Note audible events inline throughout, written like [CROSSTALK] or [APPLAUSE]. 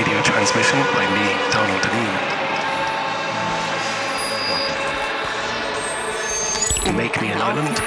radio transmission by me, Donal Dineen. Make me an island.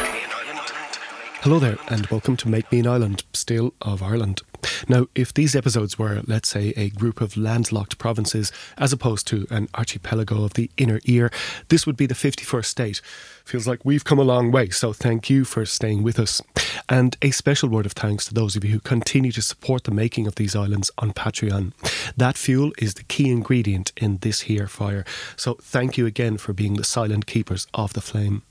Hello there, and welcome to Make Me an Island, still of Ireland. Now, if these episodes were, let's say, a group of landlocked provinces as opposed to an archipelago of the inner ear, this would be the 51st state. Feels like we've come a long way, so thank you for staying with us. And a special word of thanks to those of you who continue to support the making of these islands on Patreon. That fuel is the key ingredient in this here fire, so thank you again for being the silent keepers of the flame.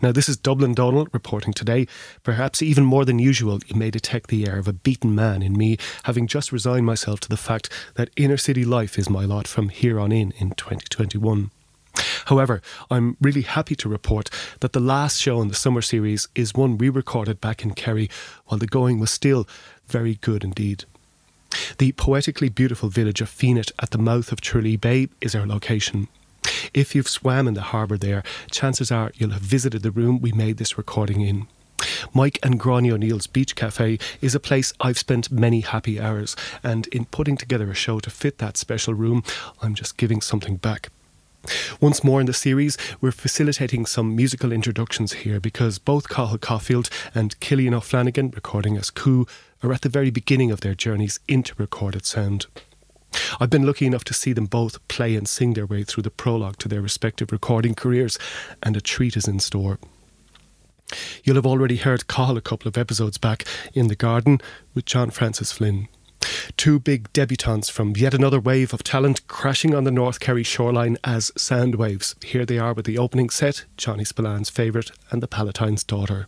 Now, this is Dublin Donal reporting today. Perhaps even more than usual, you may detect the air of a beaten man in me, having just resigned myself to the fact that inner city life is my lot from here on in in 2021. However, I'm really happy to report that the last show in the summer series is one we recorded back in Kerry while the going was still very good indeed. The poetically beautiful village of Fenit at the mouth of Tralee Bay is our location. If you've swam in the harbour there, chances are you'll have visited the room we made this recording in. Mike and Gráinne O'Neill's Beach Cafe is a place I've spent many happy hours, and in putting together a show to fit that special room, I'm just giving something back. Once more in the series, we're facilitating some musical introductions here because both Cathal Caulfield and Killian O'Flanagan, recording as Coo, are at the very beginning of their journeys into recorded sound. I've been lucky enough to see them both play and sing their way through the prologue to their respective recording careers, and a treat is in store. You'll have already heard Call a couple of episodes back in the garden with John Francis Flynn. Two big debutantes from yet another wave of talent crashing on the North Kerry shoreline as sound waves. Here they are with the opening set, Johnny Spillane's favourite, and the Palatine's daughter.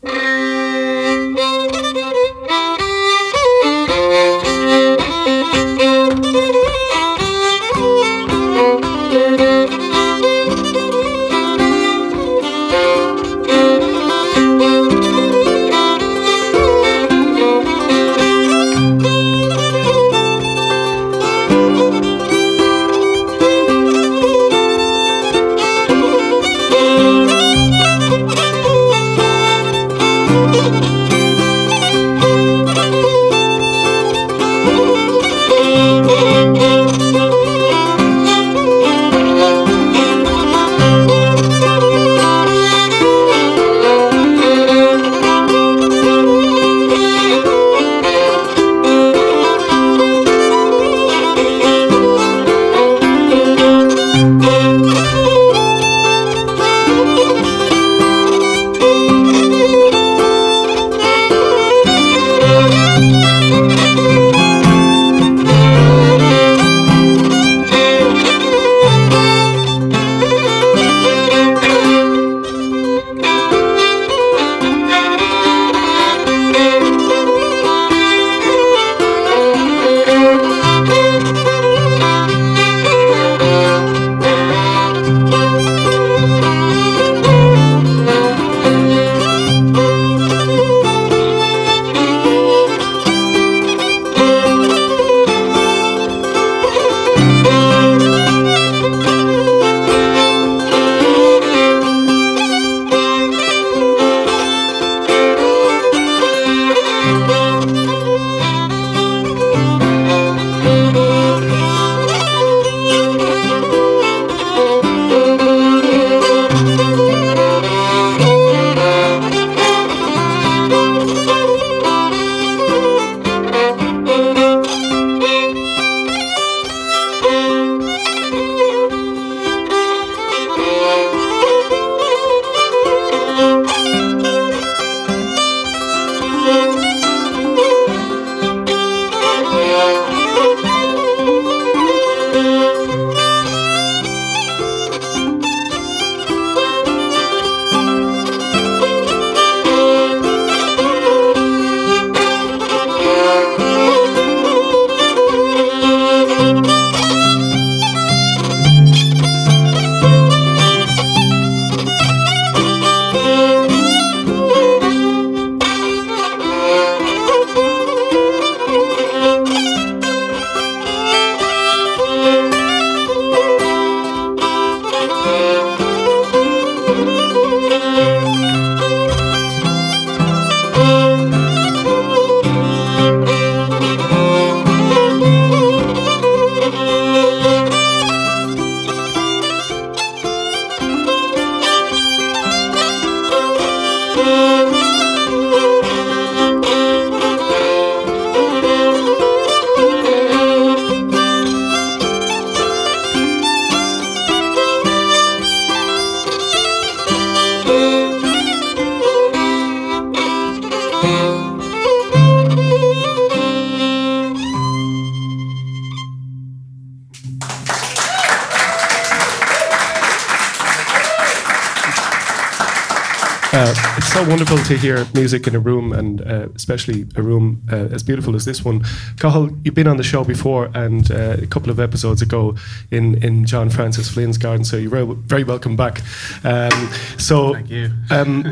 So wonderful to hear music in a room, and uh, especially a room uh, as beautiful as this one. Cathal, you've been on the show before, and uh, a couple of episodes ago in, in John Francis Flynn's garden, so you're very, very welcome back. Um, so, Thank you. [LAUGHS] um,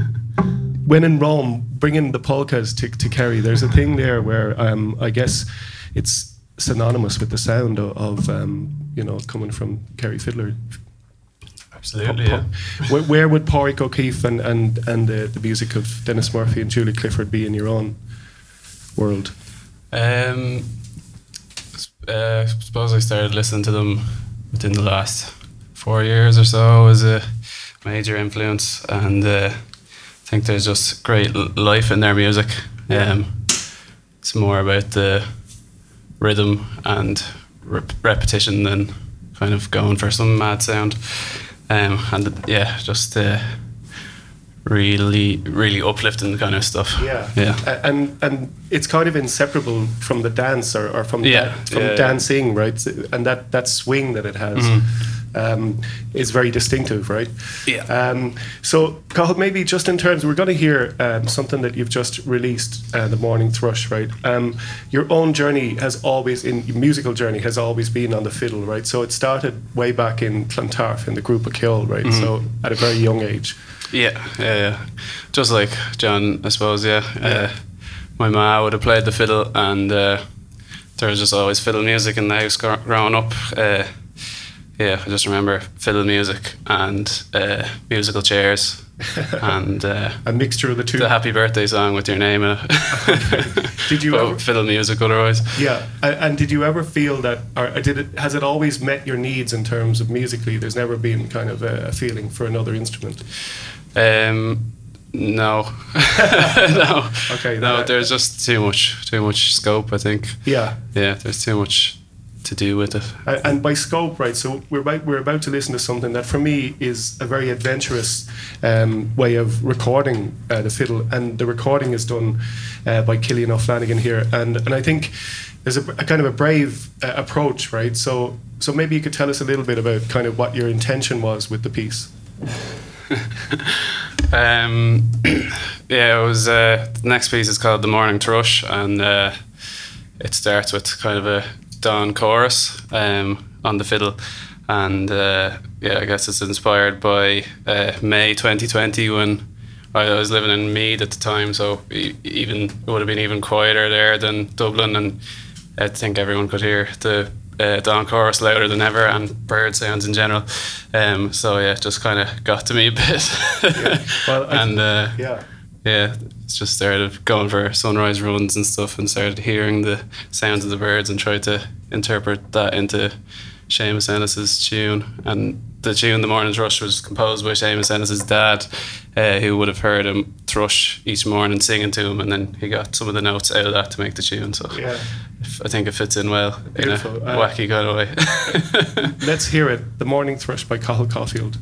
when in Rome, bringing the polkas to, to Kerry, there's a thing there where um, I guess it's synonymous with the sound of, of um, you know coming from Kerry fiddler. Absolutely, yeah. Where, where would Pádraig O'Keeffe and and and uh, the music of Denis Murphy and Julia Clifford be in your own world? Um, uh, suppose I started listening to them within the last four years or so as a major influence, and uh, I think there's just great l- life in their music. Yeah. Um, it's more about the rhythm and rep- repetition than kind of going for some mad sound. Um, and yeah, just uh, really, really uplifting kind of stuff. Yeah, yeah. And and it's kind of inseparable from the dance or, or from Yeah, da- from yeah, yeah. dancing, right? And that that swing that it has. Um, is very distinctive, right? Yeah. Um, so, Cathal, maybe just in terms, we're going to hear um, something that you've just released, uh, the Morning Thrush, right? Um, your own journey has always, in your musical journey, has always been on the fiddle, right? So it started way back in Clontarf in the group of Kill, right? Mm-hmm. So at a very young age. Yeah, yeah, yeah. Just like John, I suppose. Yeah. Yeah. Uh, my ma would have played the fiddle, and uh, there was just always fiddle music in the house growing up. Yeah, I just remember fiddle music and uh, musical chairs, [LAUGHS] and uh, A mixture of the two. the Happy Birthday song with your name in it. [LAUGHS] Did you ever- fiddle music otherwise? Yeah, and did you ever feel that, or did it? Has it always met your needs in terms of musically? There's never been kind of a, feeling for another instrument. Um, no, [LAUGHS] no. Okay, No, there's just too much, too much scope. I think. Yeah, Yeah, there's too much to do with it. A- and by scope, right? So we're about we're about to listen to something that for me is a very adventurous um, way of recording uh, the fiddle, and the recording is done uh, by Killian O'Flanagan here, and and I think. There's a, a kind of a brave uh, approach, right? So, so maybe you could tell us a little bit about kind of what your intention was with the piece. [LAUGHS] Um, [CLEARS THROAT] yeah, it was. Uh, the next piece is called "The Morning Thrush," and uh, it starts with kind of a dawn chorus um, on the fiddle, and uh, yeah, I guess it's inspired by uh, May 2020 when I was living in Meath at the time, so even it would have been even quieter there than Dublin, and I think everyone could hear the uh, dawn chorus louder than ever and bird sounds in general. Um, so yeah, it just kind of got to me a bit. Well, [LAUGHS] and uh, Yeah. Yeah, it's just started going for sunrise runs and stuff, and started hearing the sounds of the birds and tried to interpret that into Seamus Ennis's tune. And the tune, "The Morning Thrush," was composed by Seamus Ennis's dad, uh, who would have heard him thrush each morning singing to him, and then he got some of the notes out of that to make the tune. So Yeah. I think it fits in well Beautiful. in a Uh, wacky kind of way. [LAUGHS] Let's hear it. The Morning Thrush by Cathal Caulfield.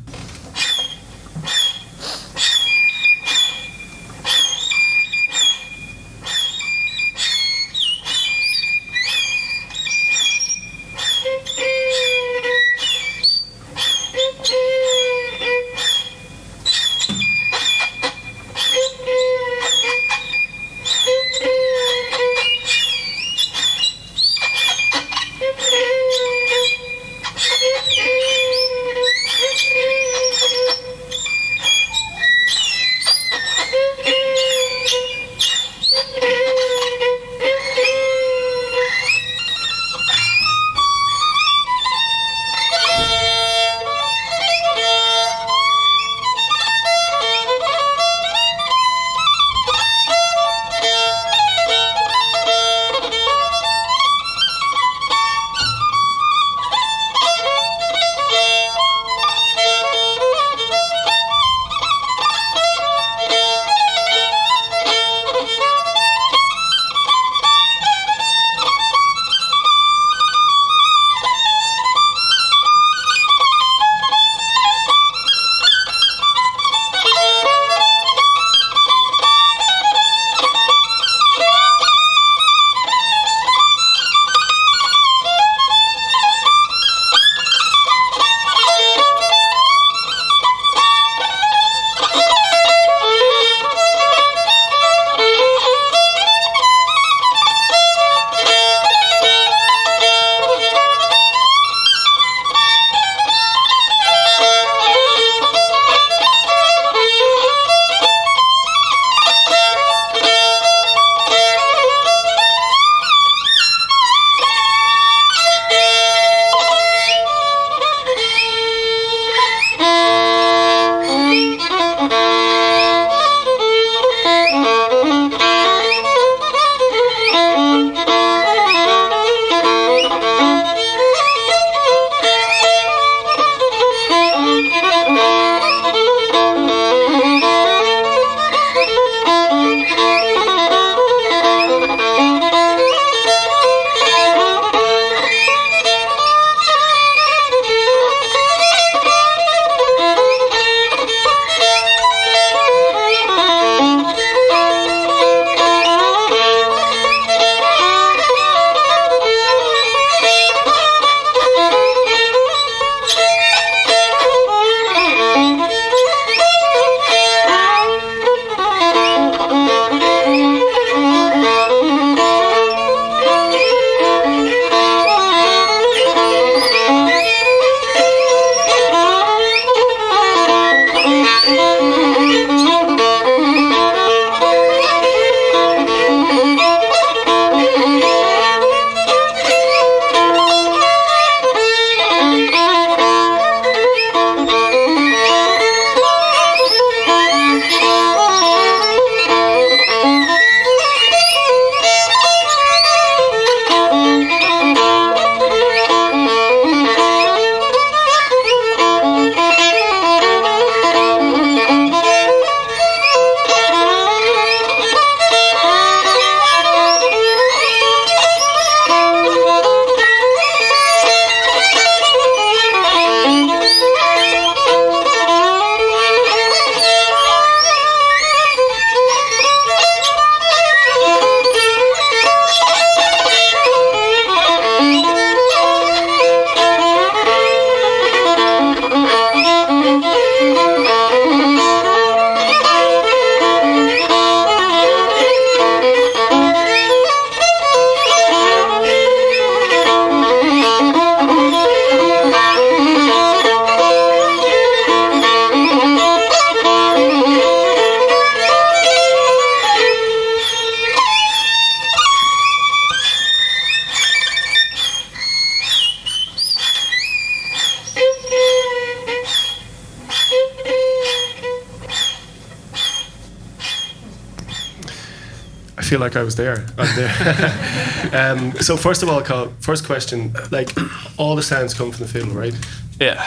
I was there. I'm there. [LAUGHS] um, so first of all, Carl, first question, like all the sounds come from the fiddle, right? Yeah.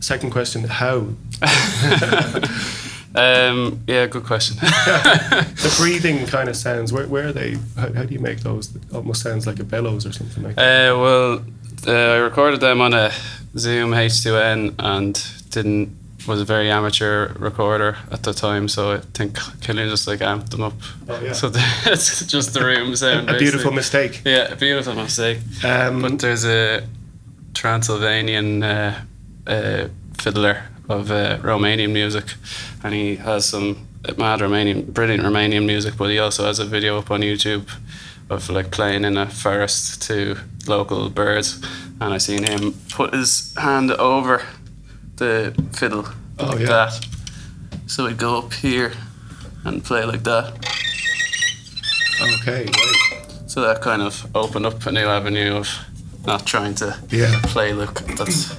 Second question, how? [LAUGHS] Um, yeah, good question. [LAUGHS] The breathing kind of sounds, where, where are they? How, how do you make those? It almost sounds like a bellows or something like that. Uh, well, uh, I recorded them on a Zoom H2N and didn't was a very amateur recorder at the time, so I think Killian just like amped them up. Oh, yeah. So [LAUGHS] it's just the room [LAUGHS] sound. a beautiful mistake. Yeah, a beautiful mistake. Um, But there's a Transylvanian uh, uh, fiddler of uh, Romanian music, and he has some mad Romanian, brilliant Romanian music. But he also has a video up on YouTube of like playing in a forest to local birds, and I seen him put his hand over the fiddle Oh, like yeah. that. So we'd go up here and play like that. okay, right. So that kind of opened up a new avenue of not trying to Yeah. play. Look, that's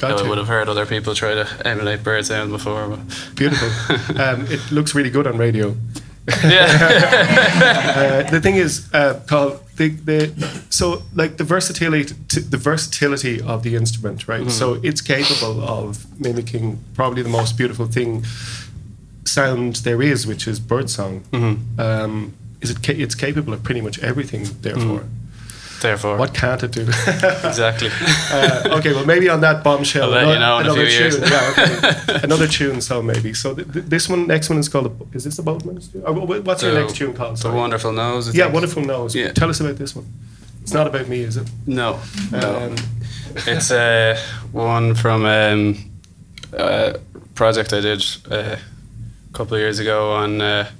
how. I would have heard other people try to emulate bird sound before. But Beautiful. [LAUGHS] um, it looks really good on radio. yeah, [LAUGHS] Uh, the thing is, uh, Carl, the, the so like the versatility, the versatility of the instrument, right? Mm-hmm. So it's capable of mimicking probably the most beautiful thing sound there is, which is birdsong. Mm-hmm. Um, is it? Ca- it's capable of pretty much everything. Therefore, mm. Therefore, what can't it do? [LAUGHS] exactly? uh, okay, well, maybe on that bombshell, I'll let you know in a another tune. yeah, okay. [LAUGHS] another tune. So maybe. So th- th- this one, next one is called. Is this the Boatman's? tune? Uh, wh- what's your next tune called? The wonderful nose. I Yeah, think. wonderful nose. Yeah. Tell us about this one. It's not about me, is it? No, no. Um, [LAUGHS] it's uh, one from um, a project I did uh, a couple of years ago on uh,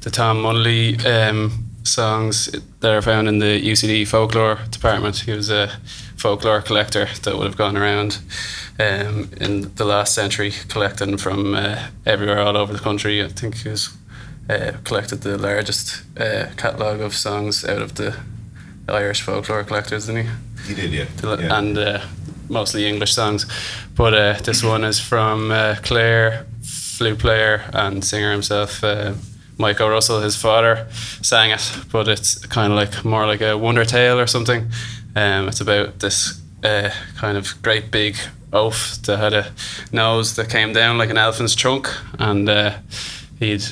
the Tom Munnelly um, songs that are found in the UCD folklore department. He was a folklore collector that would have gone around um, in the last century collecting from uh, everywhere all over the country. I think he was uh, collected the largest uh, catalogue of songs out of the Irish folklore collectors, didn't he? He did, yeah. and uh, mostly English songs. But uh, this one is from uh, Clare, flute player and singer himself, uh, Russell, His father sang it, but it's kind of like more like a wonder tale or something. Um, it's about this uh, kind of great big oaf that had a nose that came down like an elephant's trunk, and uh, he'd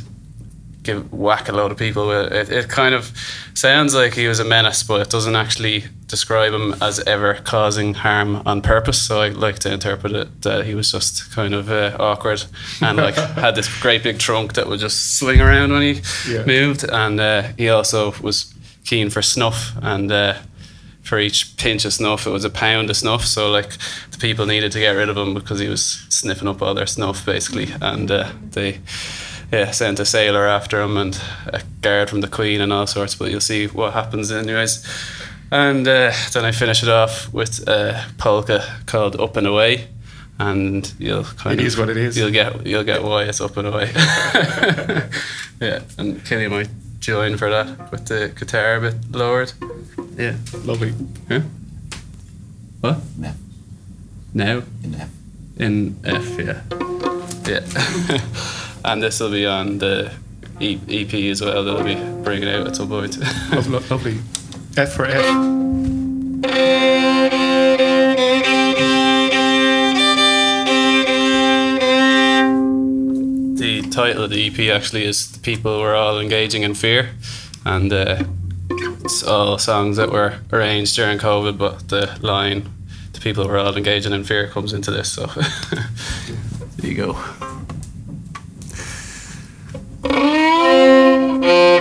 give whack a load of people with it. It kind of sounds like he was a menace, but it doesn't actually describe him as ever causing harm on purpose. So I like to interpret it that he was just kind of uh, awkward and like [LAUGHS] had this great big trunk that would just swing around when he Yeah. moved, and uh, he also was keen for snuff and. Uh, for each pinch of snuff, it was a pound of snuff. So like the people needed to get rid of him because he was sniffing up all their snuff basically, and uh, they yeah sent a sailor after him and a guard from the Queen and all sorts. But you'll see what happens anyways. And uh, then I finish it off with a polka called Up and Away. And you'll kind It of is what it is. You'll get you'll get why it's up and away. [LAUGHS] yeah, and Killy might join for that with the guitar a bit lowered. Yeah. Lovely. Yeah. What? No. Now? In F. In F, yeah. Yeah. [LAUGHS] and this will be on the E- EP as well, that'll be bringing out at some point. [LAUGHS] Lo- lo- lovely. F for F. the title of the EP actually is The People Were All Engaging in Fear. And uh, it's all songs that were arranged during COVID, but the line, The People Were All Engaging in Fear, comes into this. So [LAUGHS] there you go. About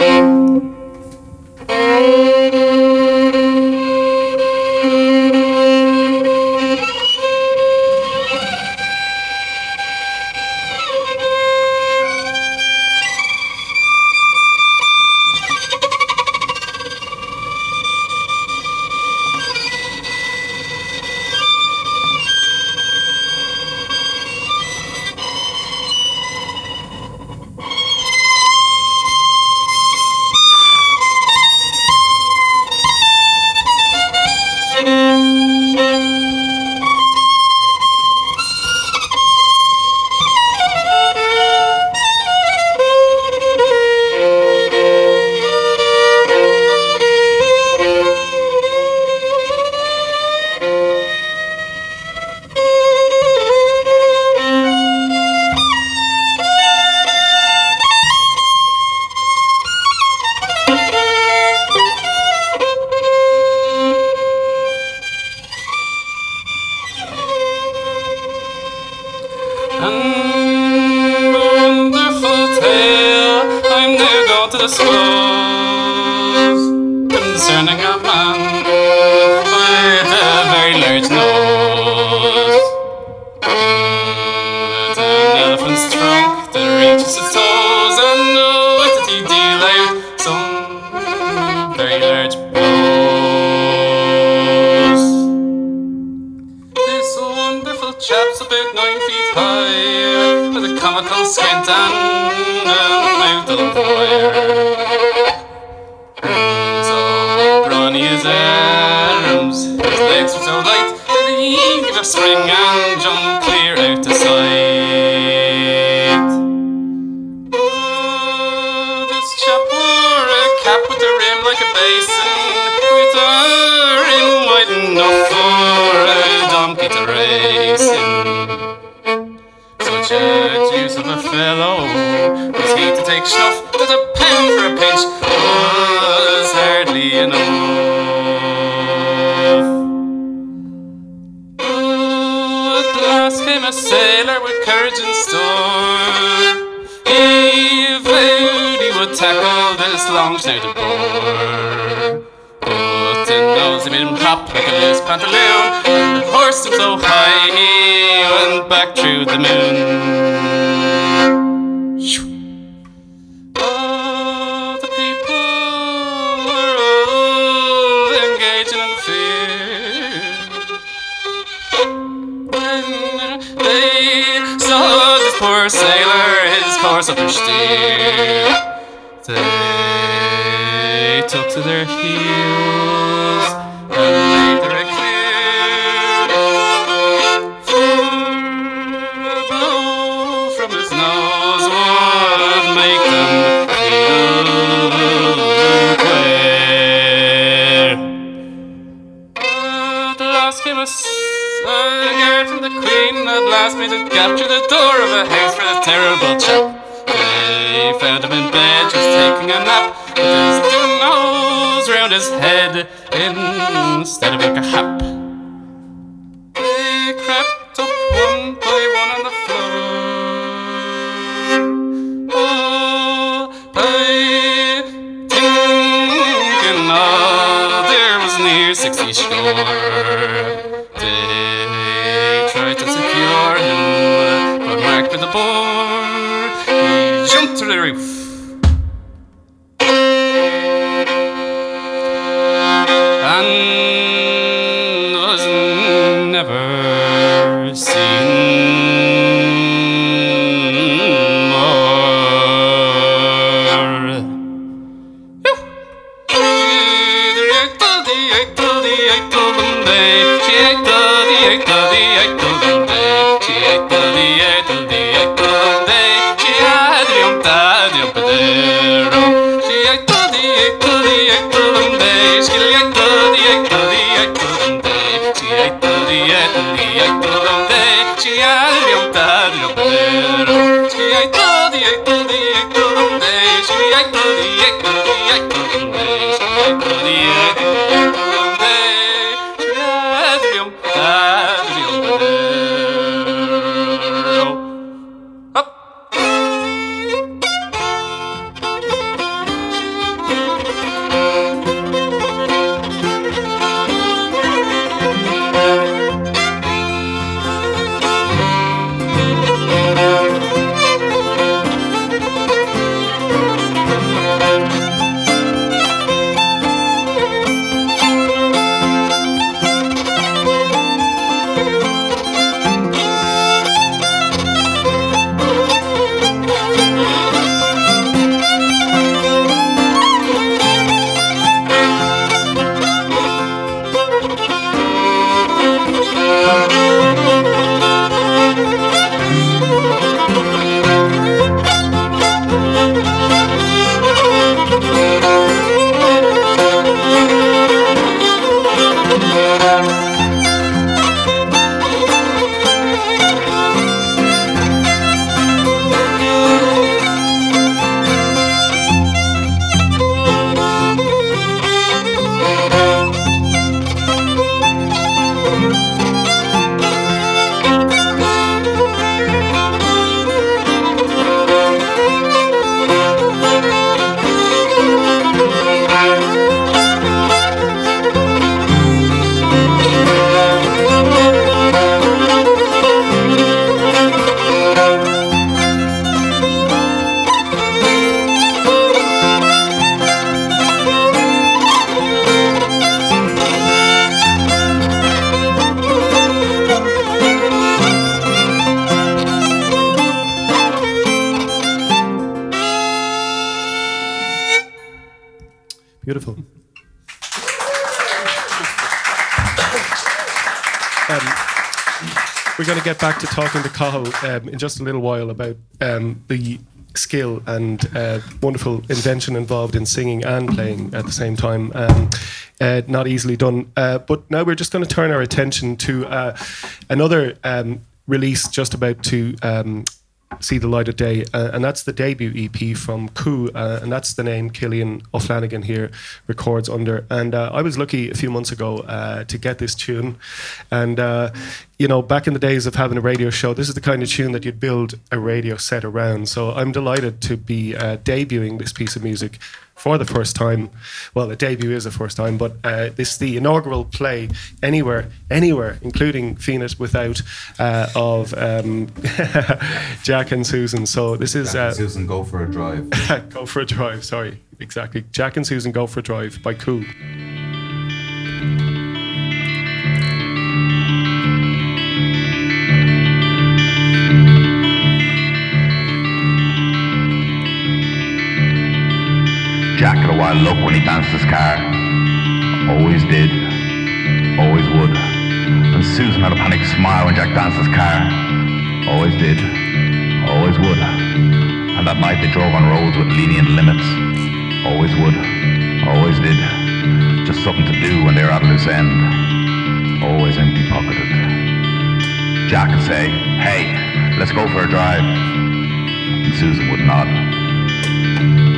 and jump clear out of sight. Oh, this chap wore a cap with a rim like a basin, with a rim wide enough for a donkey to race in. Such a deuce of a fellow was he to take snuff that a pound for a pinch snouted boar. But in nose made him hop like a loose pantaloon, and the horse was so high he went back through the moon. Shoo. Poor sailor his course oversteer. They took to their heels and their from his nose feel queer. Last a from the queen. Last through the door of a house for the terrible chap. They found him in bed, just taking a nap, nose round his head instead of like a hap. They crept up one by one on the floor. Oh, by thinking all there was near sixty score. They tried to secure him, but marked with a bore, he jumped to the roof. kick. Back to talking to Cathal um, in just a little while about um, the skill and uh, wonderful invention involved in singing and playing at the same time. Um, uh, not easily done. Uh, but now we're just going to turn our attention to uh, another um, release just about to um, see the light of day, uh, and that's the debut EP from Coo, uh, and that's the name Killian O'Flanagan here records under. And I was lucky a few months ago to get this tune, and you know, back in the days of having a radio show, this is the kind of tune that you'd build a radio set around. So I'm delighted to be uh, debuting this piece of music for the first time. Well, the debut is the first time, but uh, this is the inaugural play anywhere, anywhere, including Fenit Without, uh, of um, [LAUGHS] Jack and Susan. So this is Jack and uh, Susan, go for a drive. [LAUGHS] Go for a Drive. Sorry, exactly. Jack and Susan Go for a Drive by Coo. Jack had a wild look when he danced his car. Always did. Always would. And Susan had a panic smile when Jack danced his car. Always did. Always would. And that night they drove on roads with lenient limits. Always would. Always did. Just something to do when they were at a loose end. Always empty pocketed. Jack would say, hey, let's go for a drive. And Susan would nod.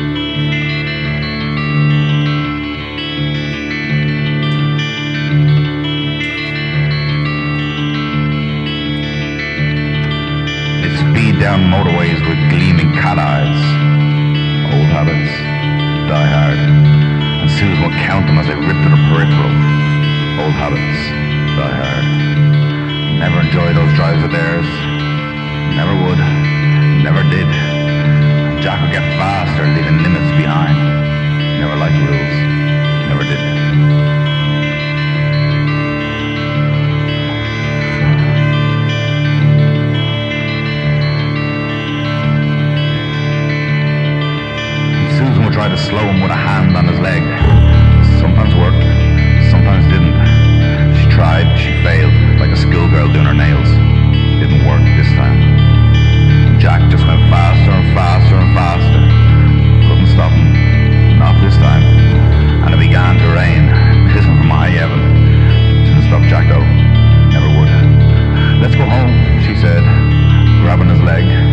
Down motorways with gleaming cat eyes. Old habits die hard. And Susan will count them as they rip to the peripheral. Old habits die hard. Never enjoy those drives of theirs. Never would. Never did. Jack would get faster, leaving limits behind. Never liked rules. Never did. Try to slow him with a hand on his leg. Sometimes worked, sometimes didn't. She tried, she failed, like a schoolgirl doing her nails. Didn't work this time. Jack just went faster and faster and faster. Couldn't stop him. Not this time. And it began to rain, pissing from high heaven. Didn't stop Jack though. Never would. Let's go home, she said, grabbing his leg.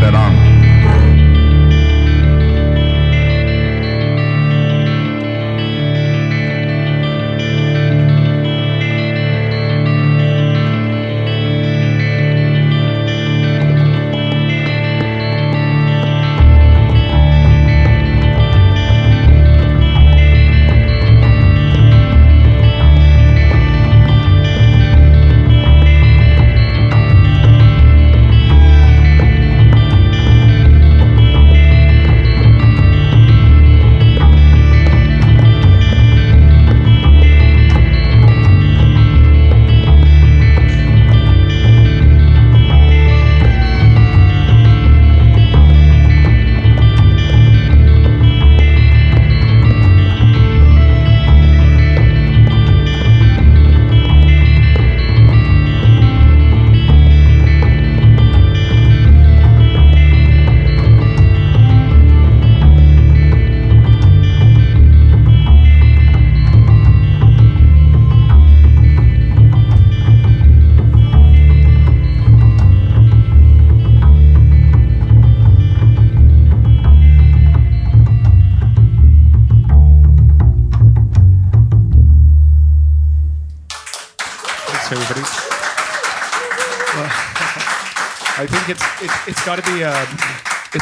He just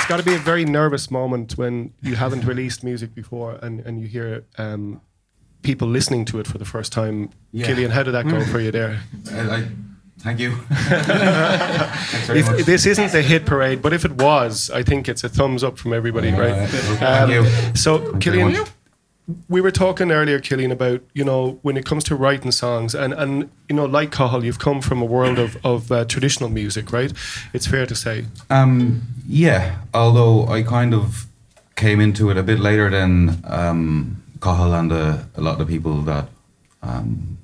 got to be a very nervous moment when you haven't released music before and and you hear um, people listening to it for the first time. Yeah. Killian, how did that go for you there? I, I, thank you. [LAUGHS] If, this isn't the hit parade, but if it was, I think it's a thumbs up from everybody, right? Thank Um, you. So, Killian. We were talking earlier, Killian, about you know when it comes to writing songs, and and you know like Cathal, you've come from a world of of uh, traditional music, right? It's fair to say. Um, yeah, although I kind of came into it a bit later than um, Cathal and uh, a lot of the people that um,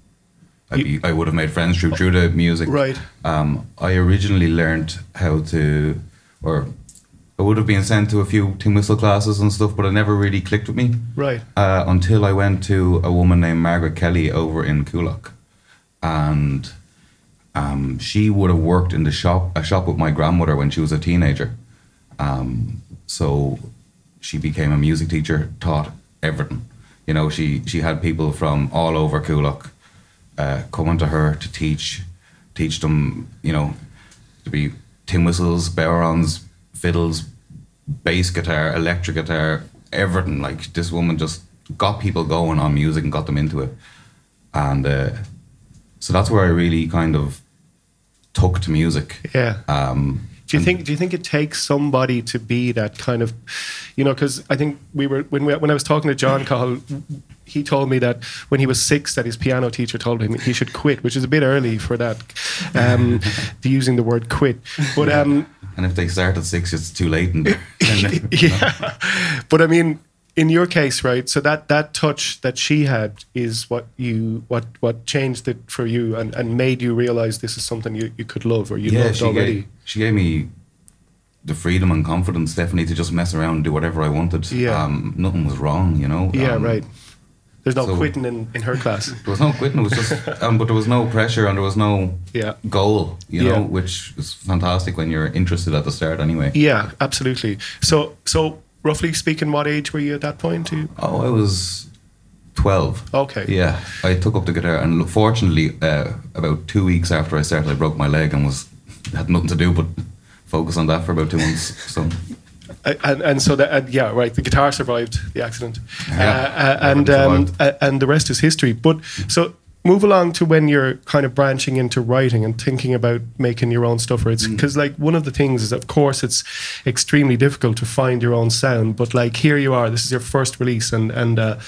I'd be, I would have made friends through through the music. Right. Um, I originally learned how to, or I would have been sent to a few tin whistle classes and stuff, but it never really clicked with me. Right. Uh, until I went to a woman named Margaret Kelly over in Coolock, and um, she would have worked in the shop a shop with my grandmother when she was a teenager. Um, so she became a music teacher, taught everything. You know, she she had people from all over Coolock uh, coming to her to teach teach them. You know, to be tin whistles, bodhráns, fiddles, bass guitar, electric guitar, everything. Like this woman just got people going on music and got them into it, and uh, so that's where I really kind of took to music. Yeah. Um, Do you think? Do you think it takes somebody to be that kind of, you know? Because I think we were when we, when I was talking to John Cahill, he told me that when he was six, that his piano teacher told him he should quit, which is a bit early for that, um, the [LAUGHS] using the word quit. But um, and if they start at six, it's too late. And, [LAUGHS] [LAUGHS] yeah, but I mean, in your case, right? So that that touch that she had is what you what what changed it for you and, and made you realize this is something you, you could love or you yeah, loved she already. Gave, she gave me the freedom and confidence, definitely, to just mess around and do whatever I wanted. Yeah. Um, nothing was wrong, you know. Yeah, Um, right. There's no so- quitting in, in her class. There was no quitting. It was just, um, but there was no pressure and there was no Yeah. goal, you Yeah. know, which is fantastic when you're interested at the start, anyway. Yeah, absolutely. So so roughly speaking, what age were you at that point? You Oh, I was twelve. okay? Yeah, I took up the guitar, and fortunately, uh, about two weeks after I started, I broke my leg and was had nothing to do but focus on that for about two months. So and and so that uh, yeah right the guitar survived the accident. Yeah, uh, uh, and um, uh, and the rest is history. But so move along to when you're kind of branching into writing and thinking about making your own stuff right? Mm. because like one of the things is of course it's extremely difficult to find your own sound but like here you are this is your first release and and uh,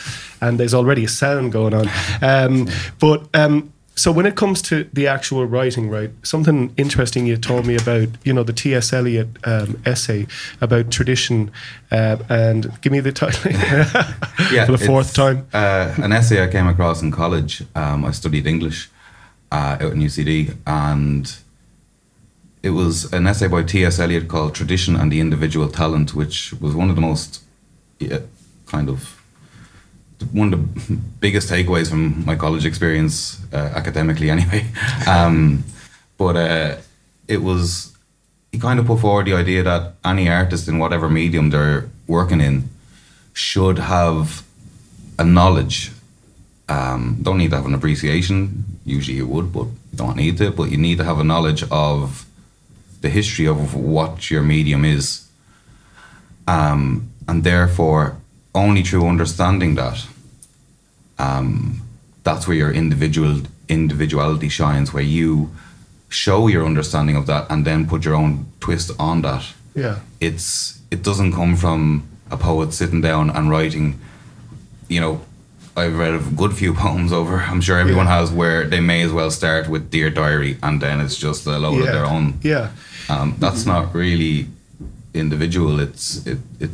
and there's already a sound going on. [LAUGHS] Um, but um, so when it comes to the actual writing, right? Something interesting you told me about, you know, the T.S. Eliot um, essay about tradition, uh, and give me the title [LAUGHS] yeah, for the fourth time. Uh, an essay I came across in college. Um, I studied English uh, out in UCD, and it was an essay by T.S. Eliot called "Tradition and the Individual Talent," which was one of the most yeah, kind of one of the biggest takeaways from my college experience uh, academically, anyway. [LAUGHS] Um, but uh, it was he kind of put forward the idea that any artist in whatever medium they're working in should have a knowledge. Um, don't need to have an appreciation. Usually you would, but you don't need to. But you need to have a knowledge of the history of what your medium is, um, and therefore only through understanding that, um, that's where your individual individuality shines. Where you show your understanding of that and then put your own twist on that Yeah, it's it doesn't come from a poet sitting down and writing you know I've read a good few [LAUGHS] poems over I'm sure everyone Yeah. has where they may as well start with Dear Diary and then it's just a load yeah, of their own Yeah, um, that's not really individual it's it, it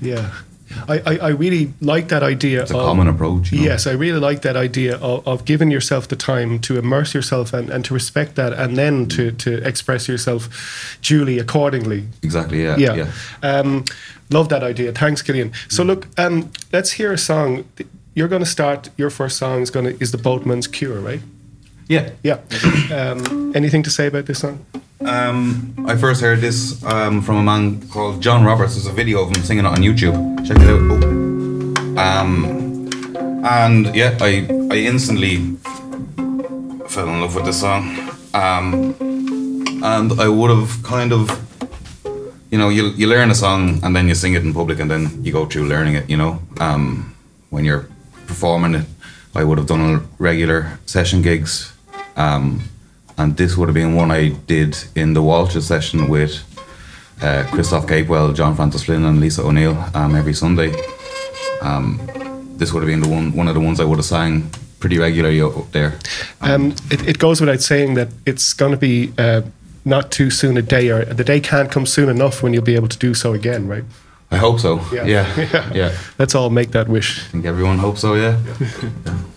yeah. I, I, I really like that idea. it's a of, common approach you know? Yes, I really like that idea of, of giving yourself the time to immerse yourself and, and to respect that, and then to, to express yourself duly accordingly. exactly yeah yeah. yeah, Um, love that idea. Thanks, Killian. So look, um, let's hear a song. You're going to start. Your first song is going to is the Boatman's Cure, right? yeah. Yeah. Um, anything to say about this song? Um, I first heard this um, from a man called John Roberts. There's a video of him singing it on YouTube. Check it out. Oh. Um, and yeah, I I instantly fell in love with this song. Um, and I would have kind of, you know, you you learn a song and then you sing it in public and then you go through learning it. You know, um, when you're performing it, I would have done regular session gigs. Um, and this would have been one I did in the Walter session with uh, Christoph Capewell, John Francis Flynn, and Lisa O'Neill um, every Sunday. Um, this would have been the one one of the ones I would have sang pretty regularly up there. Um, it, it, goes without saying that it's going to be uh, not too soon a day, or the day can't come soon enough when you'll be able to do so again, right? I hope so. Yeah. Yeah. [LAUGHS] yeah. yeah. Let's all make that wish. I think everyone hopes so, yeah. yeah. [LAUGHS]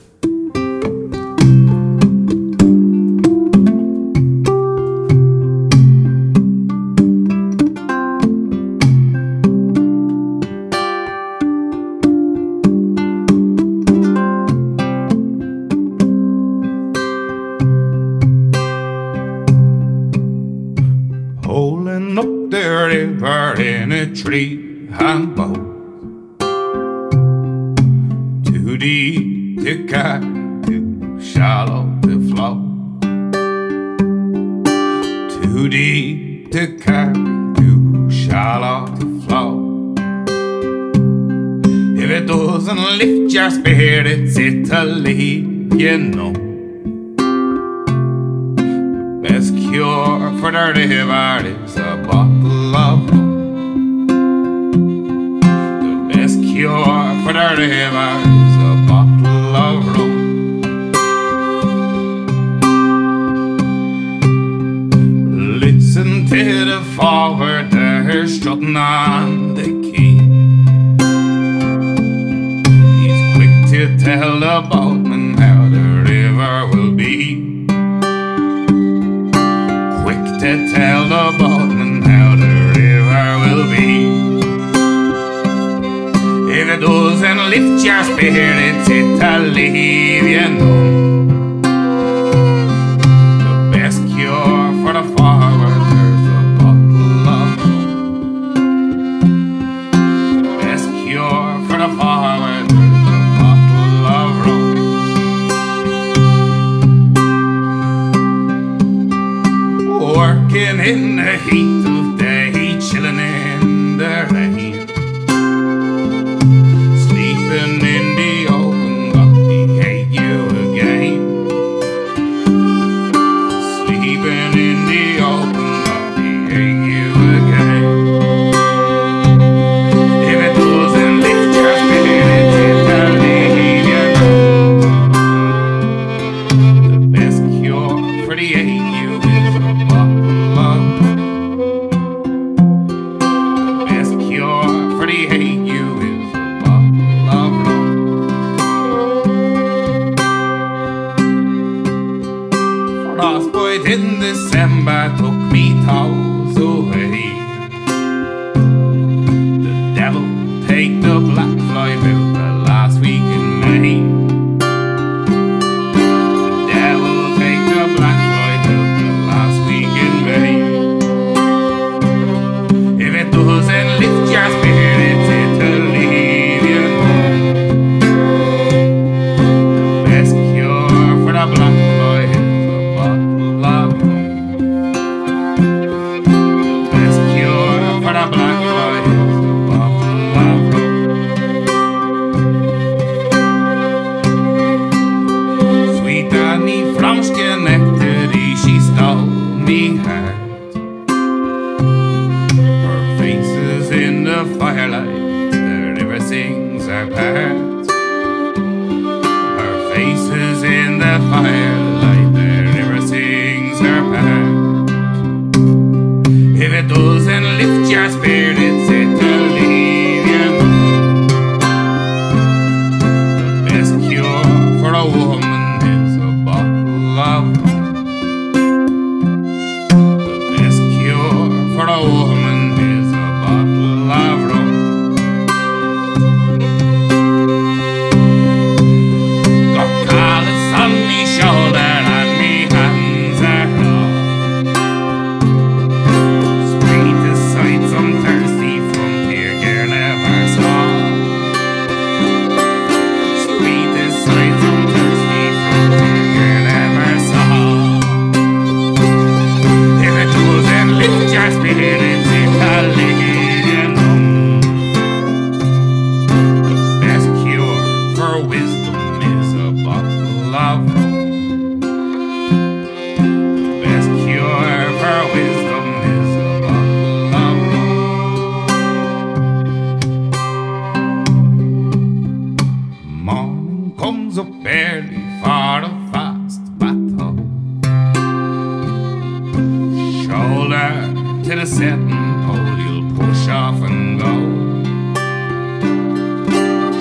over to the setting pole, you'll push off and go.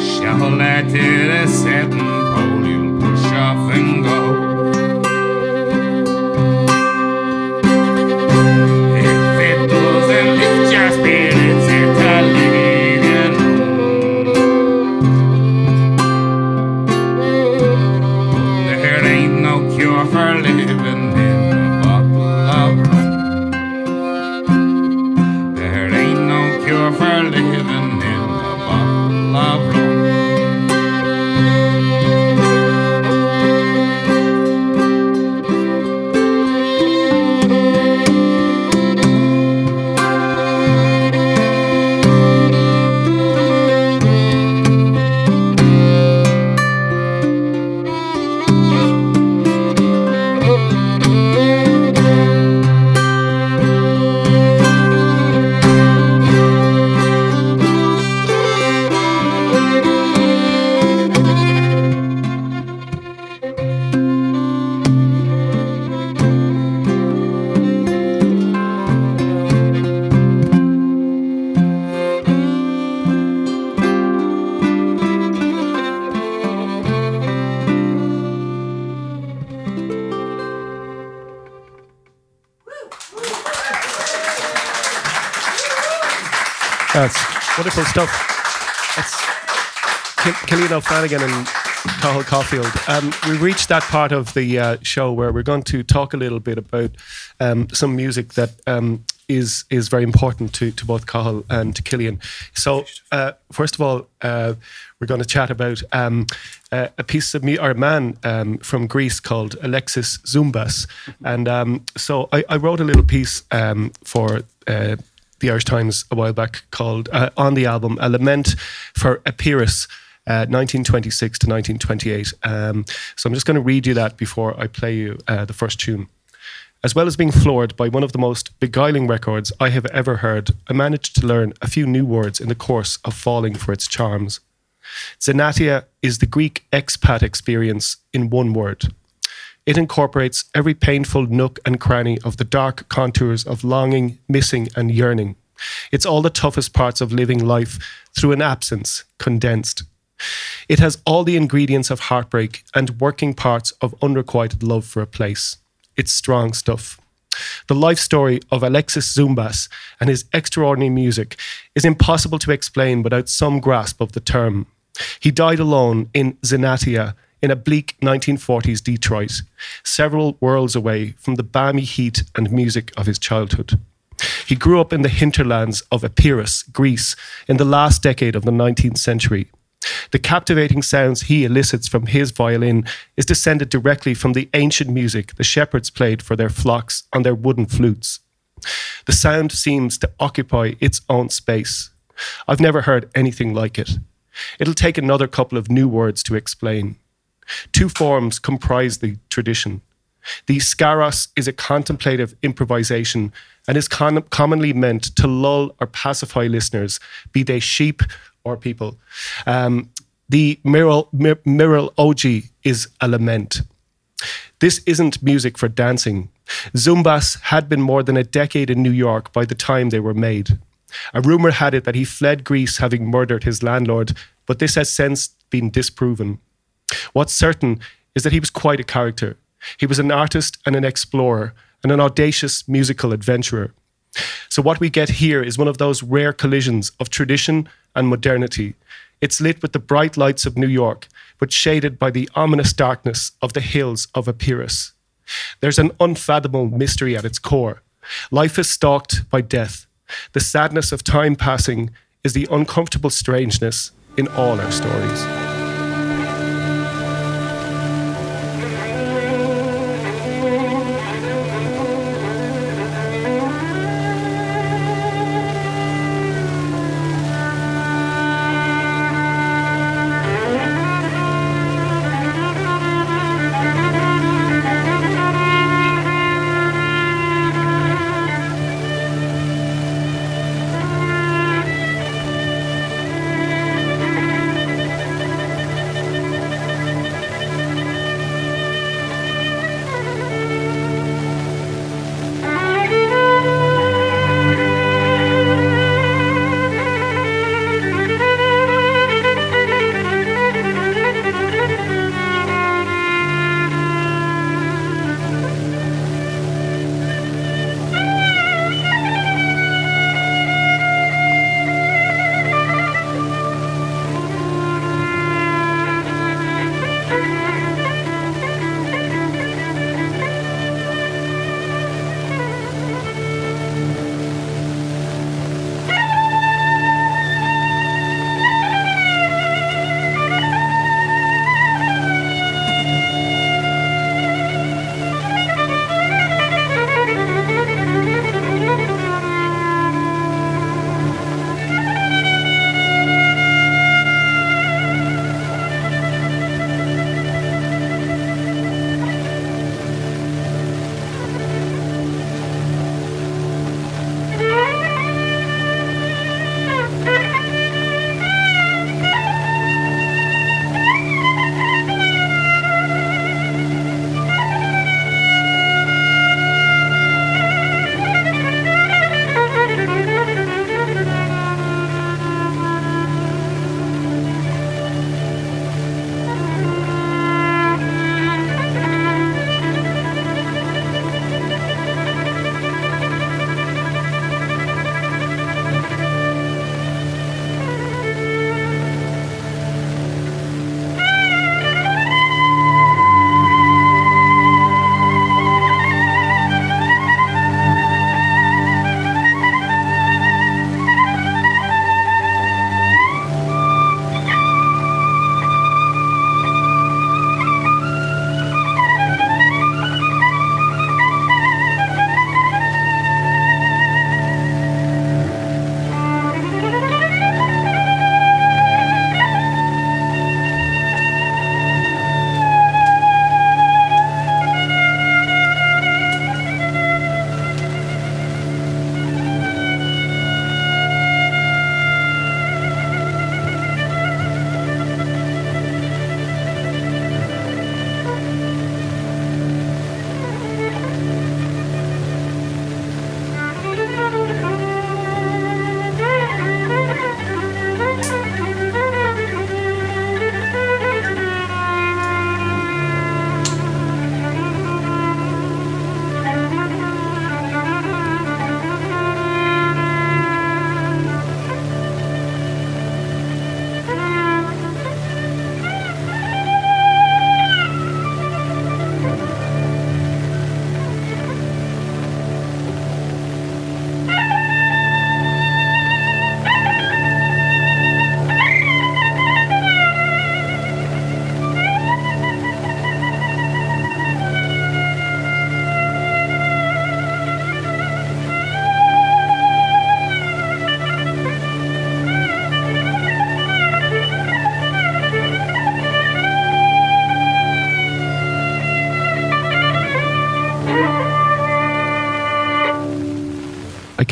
Shuffle that to the setting Killian O'Flanagan and Cathal Caulfield. Um, we reached that part of the uh, show where we're going to talk a little bit about um, some music that um, is is very important to, to both Cathal and to Killian. So, uh, first of all, uh, we're going to chat about um, uh, a piece of me or a man um, from Greece called Alexis Zoumbas, and um, so I, I wrote a little piece um, for. Uh, the Irish Times a while back called uh, on the album a lament for Epirus. Uh, 1926 to 1928. Um, so I'm just going to read you that before I play you uh, the first tune. As well as being floored by one of the most beguiling records I have ever heard, I managed to learn a few new words in the course of falling for its charms. xenitia is the Greek expat experience in one word. It incorporates every painful nook and cranny of the dark contours of longing, missing, and yearning. It's all the toughest parts of living life through an absence condensed. It has all the ingredients of heartbreak and working parts of unrequited love for a place. It's strong stuff. The life story of Alexis Zoumbas and his extraordinary music is impossible to explain without some grasp of the term. He died alone in xenitia in a bleak 1940s Detroit, several worlds away from the balmy heat and music of his childhood. He grew up in the hinterlands of Epirus, Greece, in the last decade of the 19th century. The captivating sounds he elicits from his violin is descended directly from the ancient music the shepherds played for their flocks on their wooden flutes. The sound seems to occupy its own space. I've never heard anything like it. It'll take another couple of new words to explain. Two forms comprise the tradition. The skaros is a contemplative improvisation and is con- commonly meant to lull or pacify listeners, be they sheep people. Um, the miral, mir, mirologi is a lament. This isn't music for dancing. Zoumbas had been more than a decade in New York by the time they were made. A rumor had it that he fled Greece having murdered his landlord, but this has since been disproven. What's certain is that he was quite a character. He was an artist and an explorer and an audacious musical adventurer. So, what we get here is one of those rare collisions of tradition and modernity. It's lit with the bright lights of New York, but shaded by the ominous darkness of the hills of Epirus. There's an unfathomable mystery at its core. Life is stalked by death. The sadness of time passing is the uncomfortable strangeness in all our stories.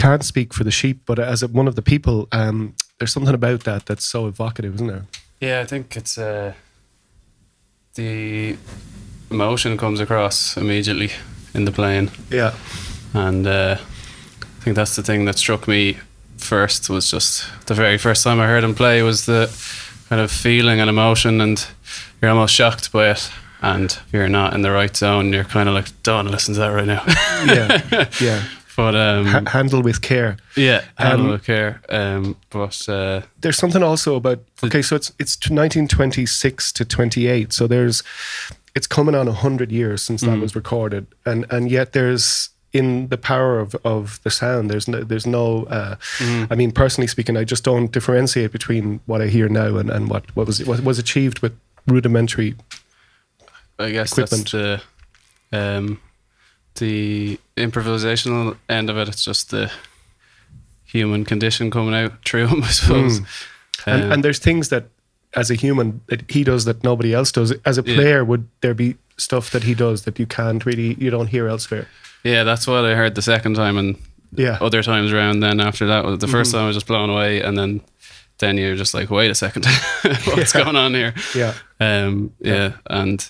Can't speak for the sheep, but as a, one of the people, um, there's something about that that's so evocative, isn't there? Yeah, I think it's uh, the emotion comes across immediately in the playing, Yeah. and uh, I think that's the thing that struck me first. Was just the very first time I heard him play was the kind of feeling and emotion, and you're almost shocked by it. And if you're not in the right zone, you're kind of like, don't listen to that right now. Yeah. yeah. [LAUGHS] but um, Ha- handle with care. yeah, handle Um, with care. Um, but uh, there's something also about okay so it's it's 1926 to 28 so there's it's coming on 100 years since that was recorded and and yet there's in the power of, of the sound there's no there's no uh, I mean personally speaking I just don't differentiate between what I hear now and, and what, what was what was achieved with rudimentary I guess equipment. that's the um, the improvisational end of it. It's just the human condition coming out through him, [LAUGHS] I suppose. and, Um, and there's things that as a human that he does that nobody else does as a Yeah. player would there be stuff that he does that you can't really you don't hear elsewhere yeah, that's what I heard the second time, and yeah other times around. Then after that, the 1st Mm-hmm. time I was just blown away, and then then you're just like, wait a second, [LAUGHS] what's Yeah. going on here? yeah Um, yeah, and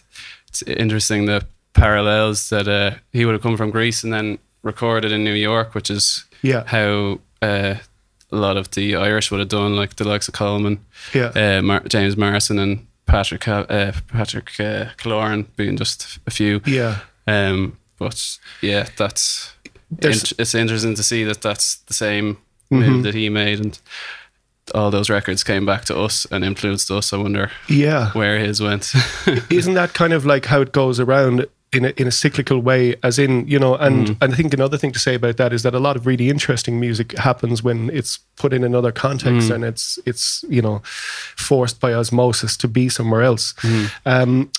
it's interesting the parallels that uh, he would have come from Greece and then recorded in New York, which is Yeah. how uh, a lot of the Irish would have done, like the likes of Coleman, Yeah. uh, Mar- James Morrison, and Patrick uh, Patrick uh, Killoran being just a few. yeah Um, but yeah, that's int- it's interesting to see that that's the same Mm-hmm. move that he made, and all those records came back to us and influenced us. I wonder yeah where his went. [LAUGHS] isn't that kind of like how it goes around in a, in a cyclical way as in you know and, Mm. and i think another thing to say about that is that a lot of really interesting music happens when it's put in another Mm. context and it's it's you know forced by osmosis to be somewhere else Mm. um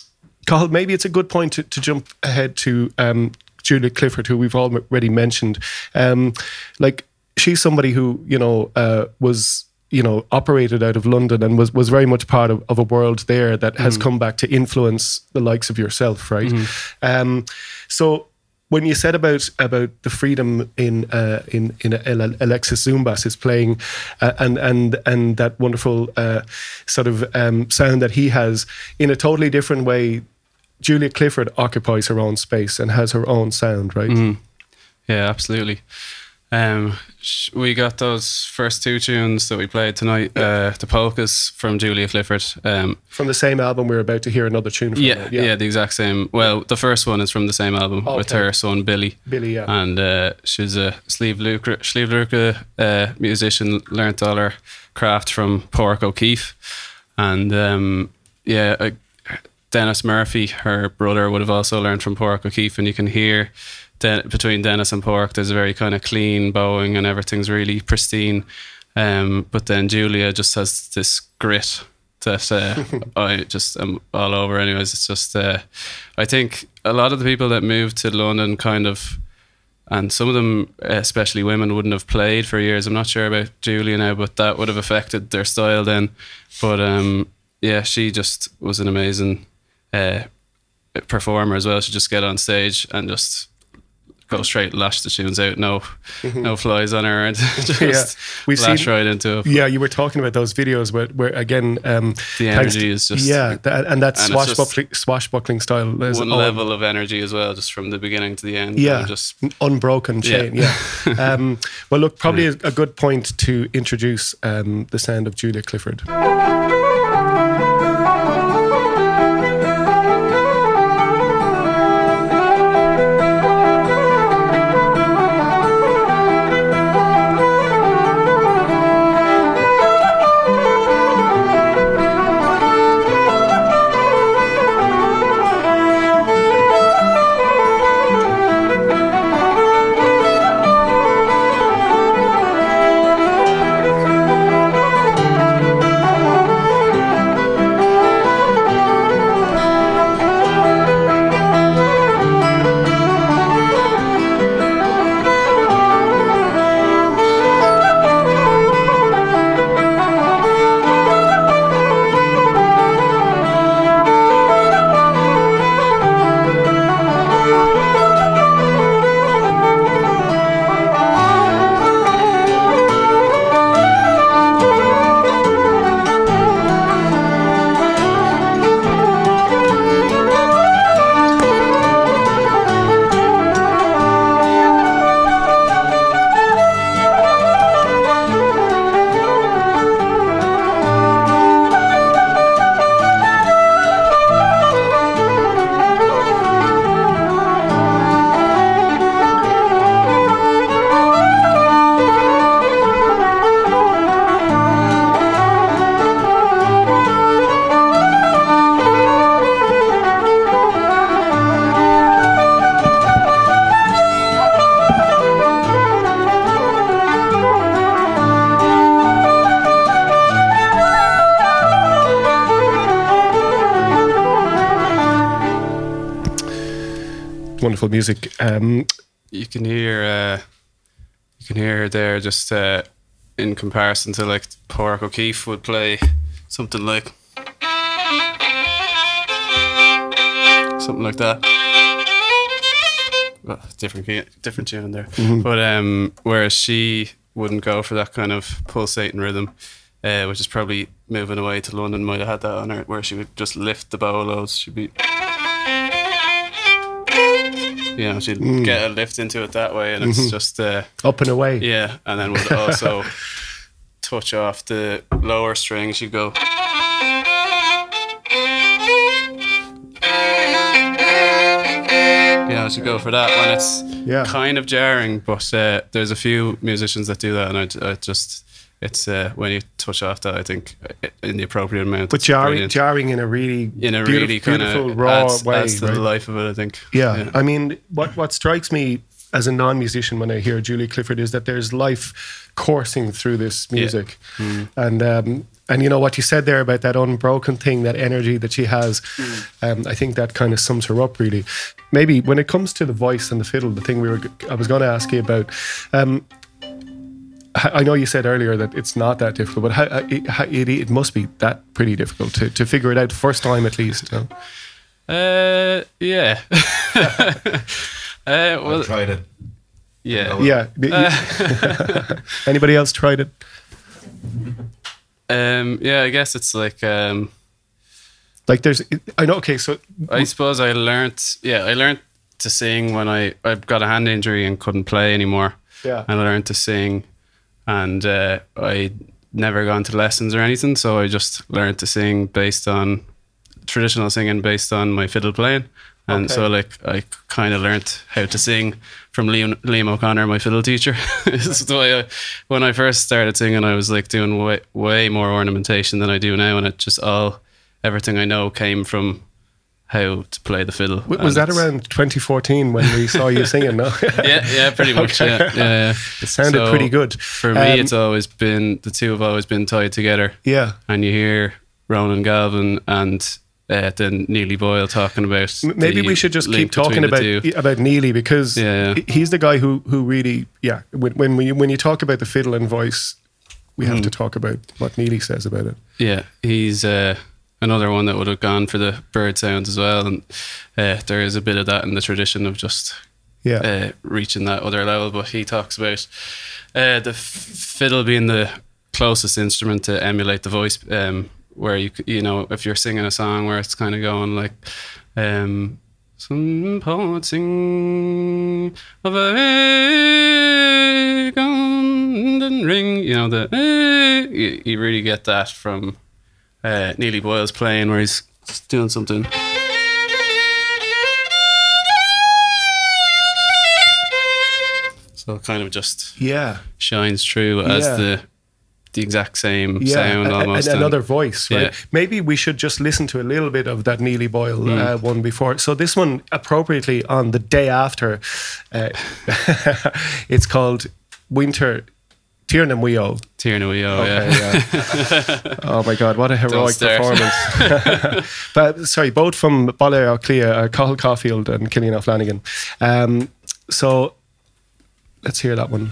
Cathal, maybe it's a good point to, to jump ahead to um, Julia Clifford, who we've already mentioned. Um, like she's somebody who you know uh, was you know operated out of London and was was very much part of, of a world there that has come back to influence the likes of yourself, right? Um, so when you said about about the freedom in uh, in in Alexis Zoumbas is playing, uh, and and and that wonderful uh, sort of um, sound that he has in a totally different way. Julia Clifford occupies her own space and has her own sound, right? Yeah, absolutely. Um, we got those first two tunes that we played tonight, uh, the polkas from Julia Clifford. Um, From the same album, we're about to hear another tune from. yeah, it. yeah, the exact same. Well, the first one is from the same album with her son Billy. Billy, yeah. And uh, she's a Sliabh Luachra, Sliabh Luachra uh, musician, learnt all her craft from Pork O'Keeffe. And um, yeah, uh, Denis Murphy, her brother, would have also learned from Pork O'Keeffe. And you can hear Den- between Denis and Pork, there's a very kind of clean bowing and everything's really pristine. Um, but then Julia just has this grit that uh, [LAUGHS] I just am all over. Anyways, it's just uh, I think a lot of the people that moved to London kind of, and some of them, especially women, wouldn't have played for years. I'm not sure about Julia now, but that would have affected their style then. But um, yeah, she just was an amazing uh, performer as well. She just get on stage and just go straight, lash the tunes out. No, no flies on her, and [LAUGHS] just Mm-hmm. Yeah. We've lash seen- right into it. Yeah, you were talking about those videos where, where again, um, The thanks energy is just- yeah, that, and that and swashbuckling, swashbuckling style is one all- level of energy as well, just from the beginning to the end. yeah, just unbroken chain. Yeah. [LAUGHS] um, well, look, probably a, a good point to introduce um, the sound of Julia Clifford. Music. Um, you can hear uh, you can hear there just uh, in comparison to like Pork O'Keeffe would play something like something like that. Well, different different tune there, but um, whereas she wouldn't go for that kind of pulsating rhythm, uh, which is probably moving away to London. Might have had that on her, where she would just lift the bow loads. She'd be you know, she'd get a lift into it that way, and it's just uh, up and away. yeah, and then would also touch off the lower string. She'd go. Yeah, she'd go for that when it's Yeah. kind of jarring, but uh, there's a few musicians that do that, and I, I just it's uh, when you touch off that, I think uh, in the appropriate amount. But jarring, brilliant. jarring in a really in a beautif- really kind beautiful of raw adds, way. adds to right? the life of it. I think. Yeah. I mean, what what strikes me as a non-musician when I hear Julie Clifford is that there's life coursing through this music, and um, and you know what you said there about that unbroken thing, that energy that she has. Um, I think that kind of sums her up really. Maybe when it comes to the voice and the fiddle, the thing we were I was going to ask you about. Um, I I know you said earlier that it's not that difficult, but how, uh, it, how, it, it must be that pretty difficult to, to figure it out first time at least. You know? Uh, yeah. [LAUGHS] uh, well, I tried it. yeah. Yeah. [LAUGHS] Anybody else tried it? Um, yeah, I guess it's like um, Like there's, I know. Okay, so I suppose I learned. Yeah, I learned to sing when I I got a hand injury and couldn't play anymore. Yeah. and I learned to sing, and uh, I never gone to lessons or anything. So I just learned to sing based on traditional singing, based on my fiddle playing. And Okay. so, like, I kind of learned how to sing from Liam, Liam O'Connor, my fiddle teacher. [LAUGHS] this is the way I, when I first started singing, I was like doing way, way more ornamentation than I do now, and it just all everything I know came from how to play the fiddle. w- was And that around 2014 when we saw you singing? No, [LAUGHS] Yeah, yeah, pretty much. Okay. Yeah, yeah, yeah. [LAUGHS] It sounded So, pretty good. For me, Um, it's always been the two have always been tied together. yeah. And you hear Ronan Galvin and uh, then Néillidh Boyle talking about. Maybe we should just keep talking about about Néillidh because Yeah, yeah. he's the guy who who really yeah. When when we, when you talk about the fiddle and voice, we have Hmm. to talk about what Néillidh says about it. Yeah, he's uh, another one that would have gone for the bird sounds as well, and uh, there is a bit of that in the tradition of just Yeah, uh, reaching that other level. But he talks about uh, the f- fiddle being the closest instrument to emulate the voice, um, where you you know if you're singing a song where it's kind of going like. Um, some poets sing of a golden ring. You know the you, you really get that from uh, Néillidh Boyle's playing where he's doing something. So it kind of just yeah, shines through as Yeah. the the exact same yeah. sound almost. and another voice, right? Yeah. Maybe we should just listen to a little bit of that Neely Boyle Hmm. uh, one before. So this one, appropriately on the day after, uh, [LAUGHS] it's called Winter. Tiernan Weo. Tierna we oh Okay, yeah. yeah. [LAUGHS] oh my God, what a heroic performance. [LAUGHS] [LAUGHS] but sorry, both from Baile Átha Cliath, uh, Cathal Caulfield and Killian O'Flanagan. Um, so let's hear that one.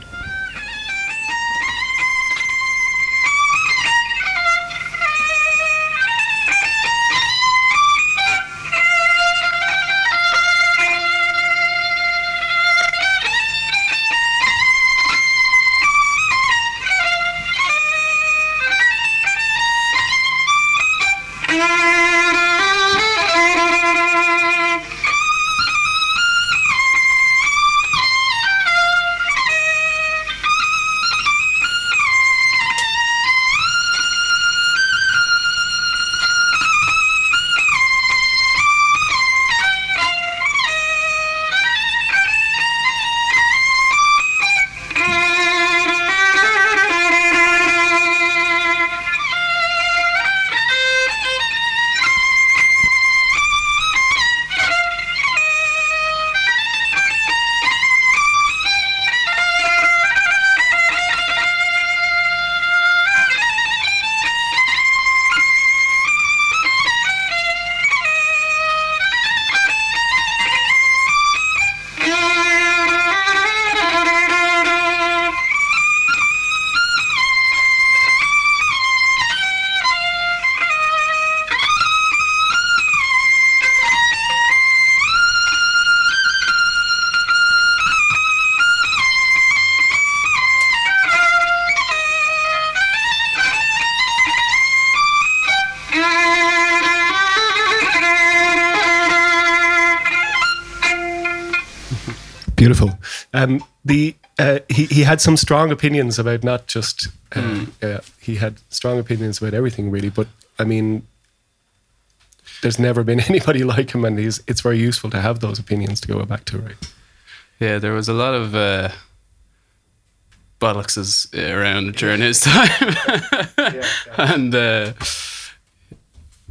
Beautiful. Um, the uh, he he had some strong opinions about not just uh, Hmm. uh, he had strong opinions about everything really, but I mean, there's never been [LAUGHS] anybody like him, and he's it's very useful to have those opinions to go back to, right? Yeah, there was a lot of uh, bollockses around during his time, [LAUGHS] and uh,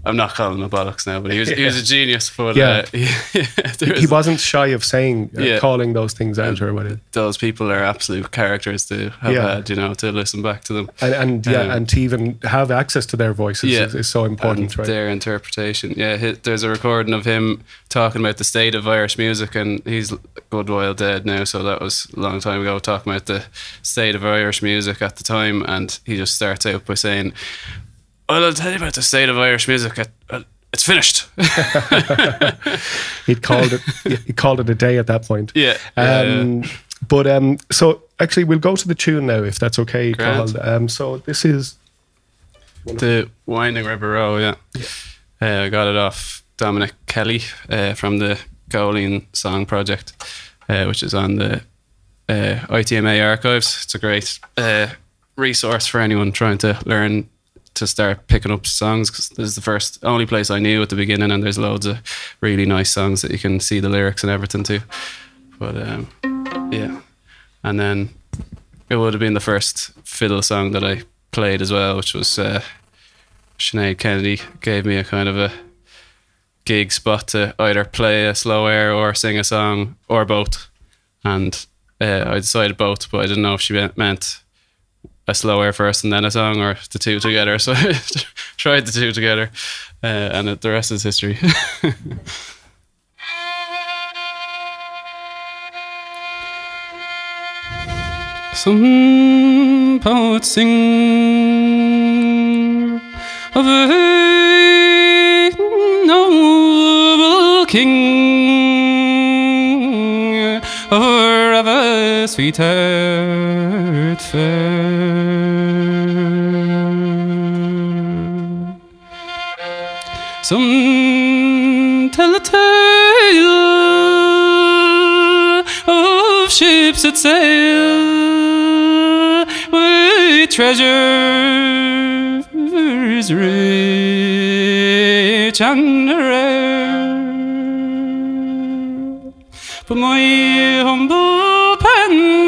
I'm not calling him a bollocks now, but he was he was a [LAUGHS] genius. But Yeah. uh, [LAUGHS] yeah, there He was- wasn't shy of saying, uh, Yeah. calling those things out or whatever. those people are absolute characters to have Yeah. had, you know, to listen back to them. And, and yeah, Um, and to even have access to their voices Yeah. is, is so important, and right? Their interpretation. Yeah, hi there's a recording of him talking about the state of Irish music, and he's good while dead now, so that was a long time ago, talking about the state of Irish music at the time. And he just starts out by saying, Well, I'll tell you about the state of Irish music. It, well, it's finished. [LAUGHS] He'd called it he called it a day at that point. Yeah. Um, But um, so actually, we'll go to the tune now, if that's okay, Grand. Cathal. Um, so this is the Winding River Roe, yeah. Uh, I got it off Dominic Kelly uh, from the Góilín Song Project, uh, which is on the uh, ITMA archives. It's a great uh, resource for anyone trying to learn to start picking up songs because this is the first, only place I knew at the beginning, and there's loads of really nice songs that you can see the lyrics and everything too. But um, yeah, and then it would have been the first fiddle song that I played as well, which was uh, Sinead Kennedy gave me a kind of a gig spot to either play a slow air or sing a song or both. And uh, I decided both, but I didn't know if she meant, meant a slow air first and then a song or the two together. [LAUGHS] So I tried the two together, uh, and it, the rest is history. [LAUGHS] Some poets sing of a noble king of a sweetheart fair. Some tell a tale of ships that sail with treasures rich and rare. But my humble pen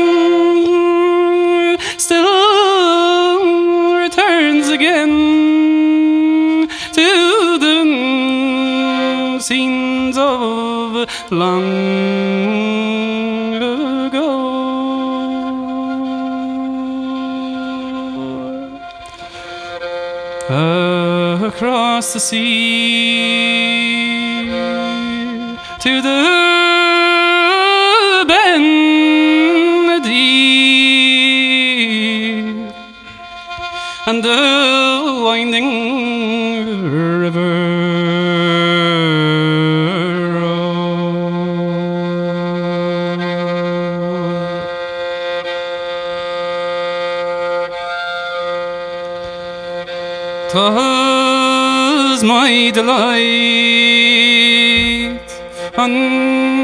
long ago. Across the sea my delight on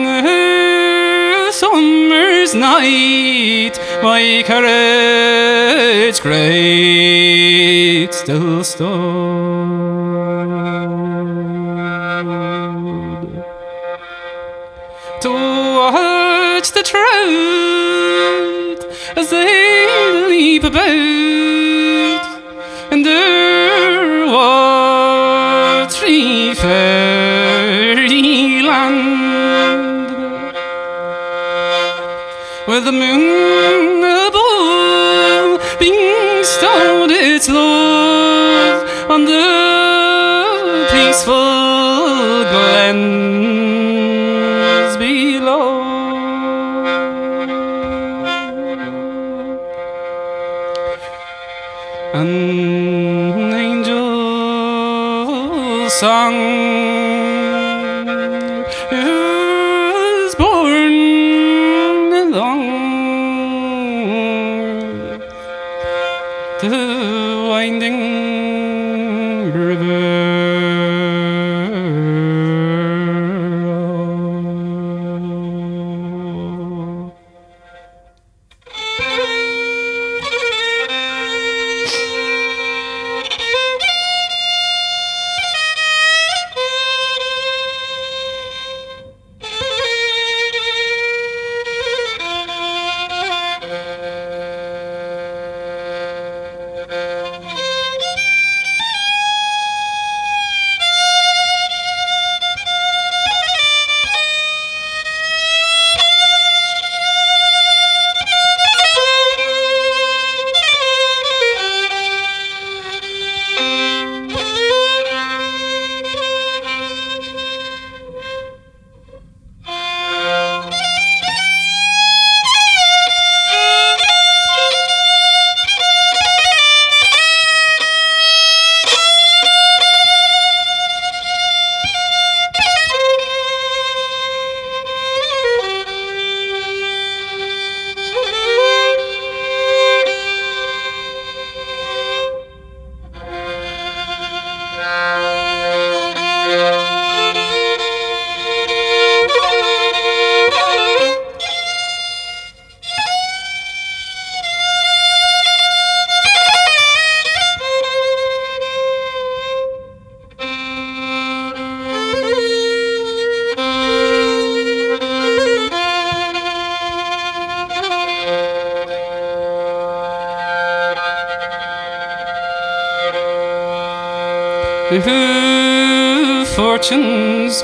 a summer's night, my courage great still stood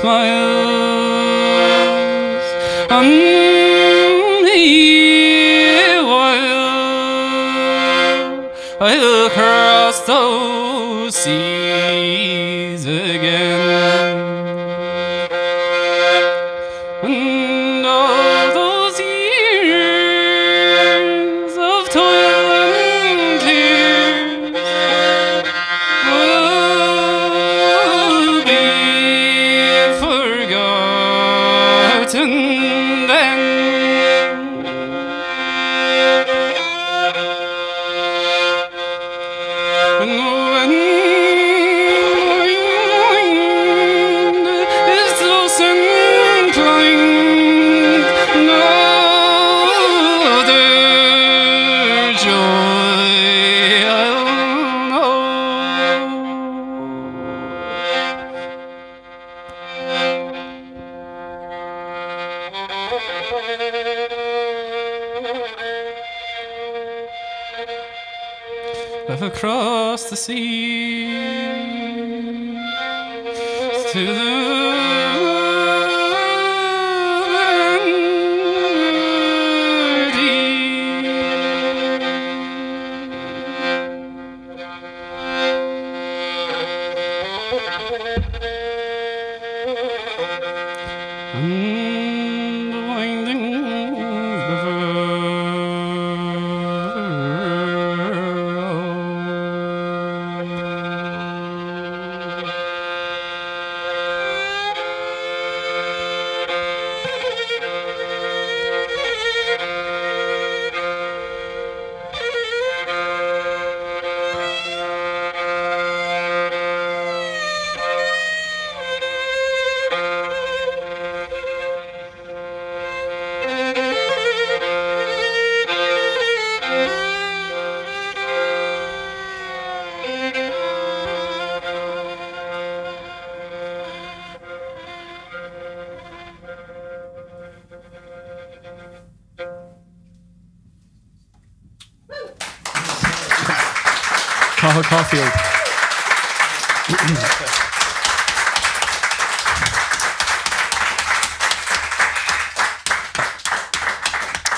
fortune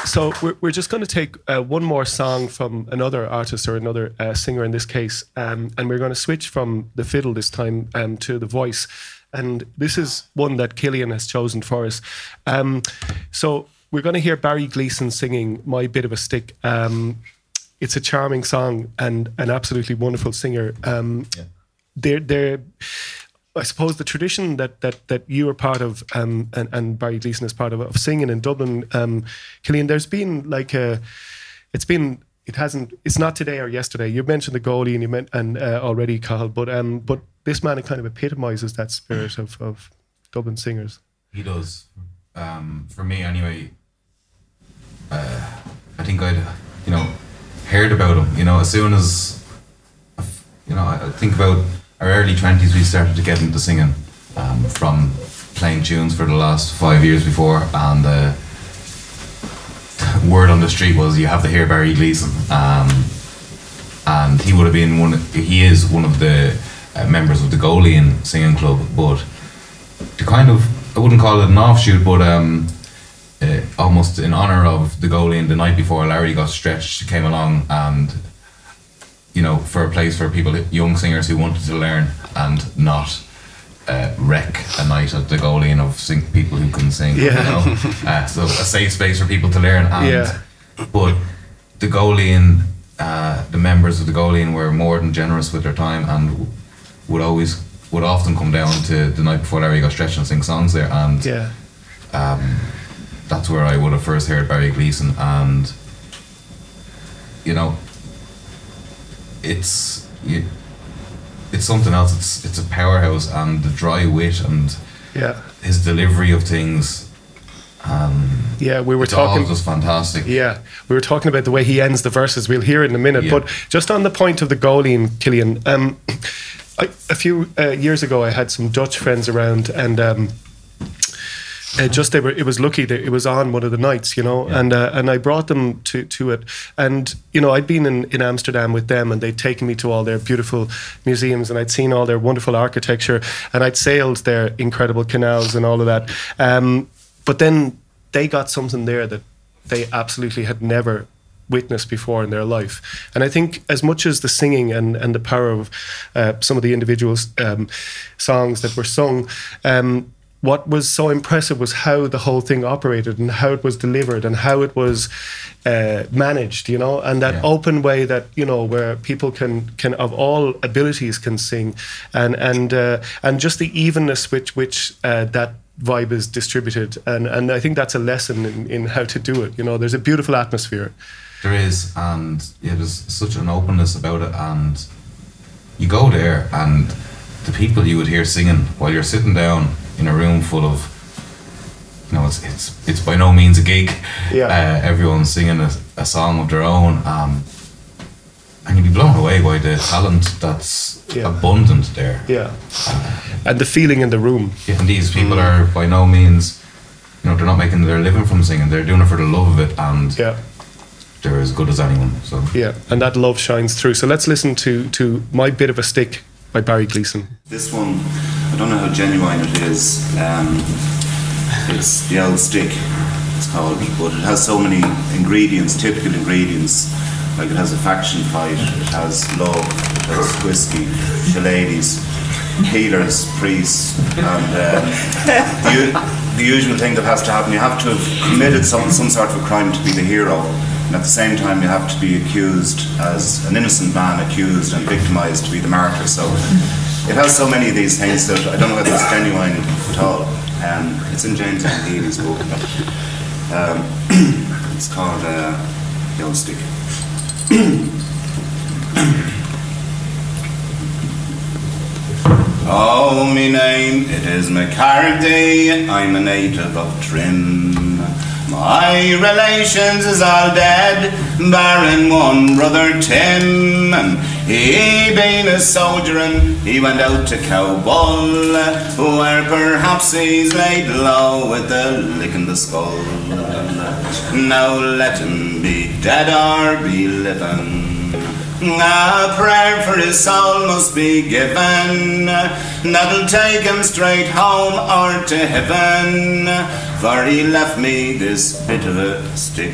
So we're, we're just going to take uh, one more song from another artist or another uh, singer in this case, um, and we're going to switch from the fiddle this time um, to the voice. And this is one that Killian has chosen for us. Um, so we're going to hear Barry Gleeson singing "My Bit of a Stick." Um, it's a charming song and an absolutely wonderful singer. Um, They're they're. I suppose the tradition that that that you are part of, um, and and Barry Gleeson is part of, of singing in Dublin, um, Killian. There's been like a, it's been it hasn't it's not today or yesterday. You mentioned the Góilín and you meant and uh, already Cathal, but um, but this man kind of epitomizes that spirit of of Dublin singers. He does. Um, for me, anyway. Uh, I think I'd, you know, heard about him. You know, as soon as, you know, I think about our early twenties, we started to get into singing um, from playing tunes for the last five years before, and uh, word on the street was you have to hear Barry Gleeson, um, and he would have been one. He is one of the uh, members of the Góilín singing club, but to kind of I wouldn't call it an offshoot, but um, uh, almost in honor of the Góilín the night before Larry got stretched, came along and you know for a place for people, young singers who wanted to learn and not uh, wreck a night at the and of sing people who couldn't sing. Yeah. You know? uh, so a safe space for people to learn. And, Yeah. But the Góilín uh, the members of the Góilín were more than generous with their time and would always would often come down to the night before Larry got stretched and sing songs there and Yeah, um, that's where I would have first heard Barry Gleeson, and you know, it's you, it's something else. It's it's a powerhouse, and the dry wit and yeah, his delivery of things. Um, yeah. We were it's all talking. just fantastic. Yeah, we were talking about the way he ends the verses. We'll hear in a minute. Yeah. But just on the point of the Góilín and Killian, um, I, a few uh, years ago, I had some Dutch friends around, and um, uh, just they were. It was lucky that it was on one of the nights, you know, and uh, and I brought them to to it, and you know I'd been in, in Amsterdam with them, and they'd taken me to all their beautiful museums, and I'd seen all their wonderful architecture, and I'd sailed their incredible canals and all of that. Um, but then they got something there that they absolutely had never witnessed before in their life. And I think as much as the singing and, and the power of uh, some of the individual um, songs that were sung, um, what was so impressive was how the whole thing operated and how it was delivered and how it was uh, managed, you know, and that Yeah. open way that you know where people can can of all abilities can sing, and and uh, and just the evenness which which uh, that vibe is distributed, and and I think that's a lesson in, in how to do it. You know, there's a beautiful atmosphere. There is, and yeah, there's such an openness about it, and you go there, and the people you would hear singing while you're sitting down in a room full of, you know, it's it's it's by no means a gig. Yeah. Uh, everyone's singing a, a song of their own, um, and you'd be blown away by the talent that's Yeah. abundant there. Yeah, and the feeling in the room. yeah, And these people are by no means, you know, they're not making their living from singing. They're doing it for the love of it, and Yeah. they're as good as anyone. So. Yeah, and that love shines through. So let's listen to to my bit of a stick by Barry Gleeson. This one, I don't know how genuine it is. Um, it's the old stick, it's called, but it has so many ingredients, typical ingredients. Like it has a faction fight, it has love, it has whiskey, shillelaghs, healers, priests, and um, the, the usual thing that has to happen. You have to have committed some, some sort of a crime to be the hero, and at the same time, you have to be accused as an innocent man, accused and victimized to be the martyr. So it has so many of these things that I don't know whether it's genuine at all. Um, it's in James. Healy's book. Um, [CLEARS THROAT] it's called uh, The Old Stick. [CLEARS THROAT] Oh, me name, it is McCarthy, I'm a native of Trim. My relations is all dead, barring one brother Tim. He been a soldier and he went out to Cowbull, where perhaps he's laid low with a lick in the skull. Now let him be dead or be living. A prayer for his soul must be given. That'll take him straight home or to heaven. For he left me this bit of a stick.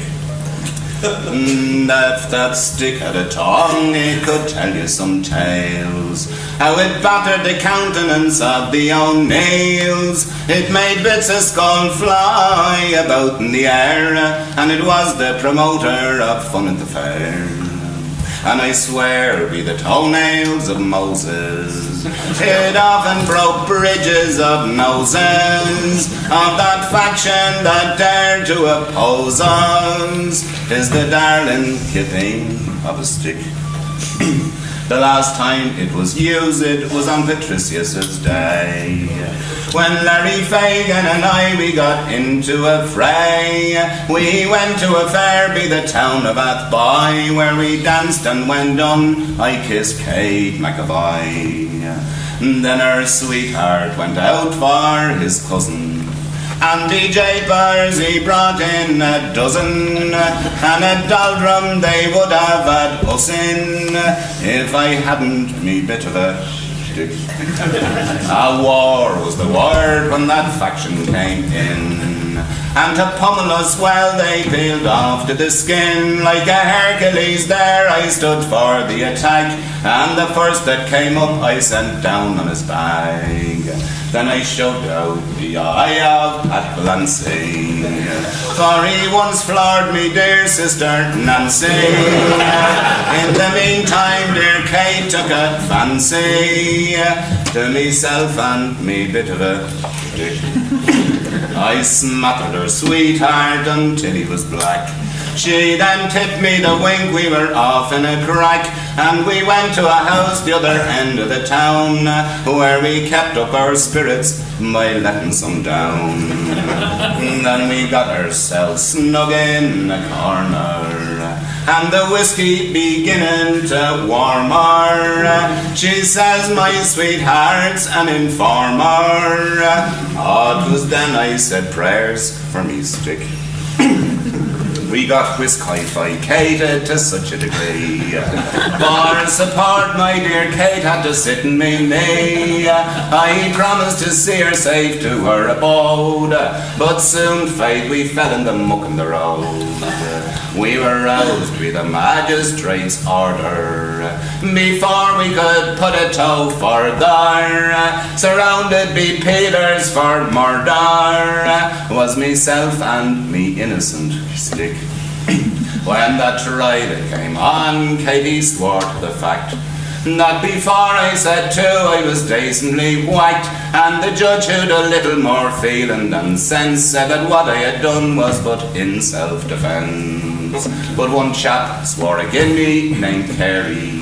Mm, If that stick had a tongue, it could tell you some tales. How it battered the countenance of the O'Neills. It made bits of skull fly about in the air, and it was the promoter of fun at the fair. And I swear be the toenails of Moses. It often broke bridges of noses of that faction that dared to oppose us. Is the darling keeping of a stick. [CLEARS THROAT] The last time it was used, it was on Patricius's day. When Larry Fagan and I, we got into a fray. We went to a fair be the town of Athboy, where we danced and when done, I kissed Kate McAvoy. Then her sweetheart went out for his cousin. And DJ Bars he brought in a dozen, and a doldrum they would have had us in if I hadn't me bit of a stick. A war was the word when that faction came in. And to pummel us well they peeled off to the skin. Like a Hercules there I stood for the attack. And the first that came up I sent down on his bag then I showed out the eye of Pat Clancy for he once floored me dear sister Nancy. In the meantime dear Kate took a fancy to myself and me bit of a I smothered her sweetheart until he was black. She then tipped me the wink, we were off in a crack, and we went to a house the other end of the town, where we kept up our spirits by letting some down. [LAUGHS] then we got ourselves snug in a corner. And the whiskey beginning to warm her. She says, My sweetheart's an informer. was then I said prayers for me stick. [COUGHS] We got whiskificated to such a degree. For support, my dear Kate had to sit in me knee. I promised to see her safe to her abode, but soon fate we fell in the muck in the road. We were roused with the magistrate's order before we could put a toe further. Surrounded be Peters for murder was myself and me innocent stick. [CLEARS THROAT] when the trial came on, Katie swore to the fact that before I said two, I was decently white, and the judge, who'd a little more feeling than sense, said that what I had done was but in self-defence. But one chap swore again me, named Carey.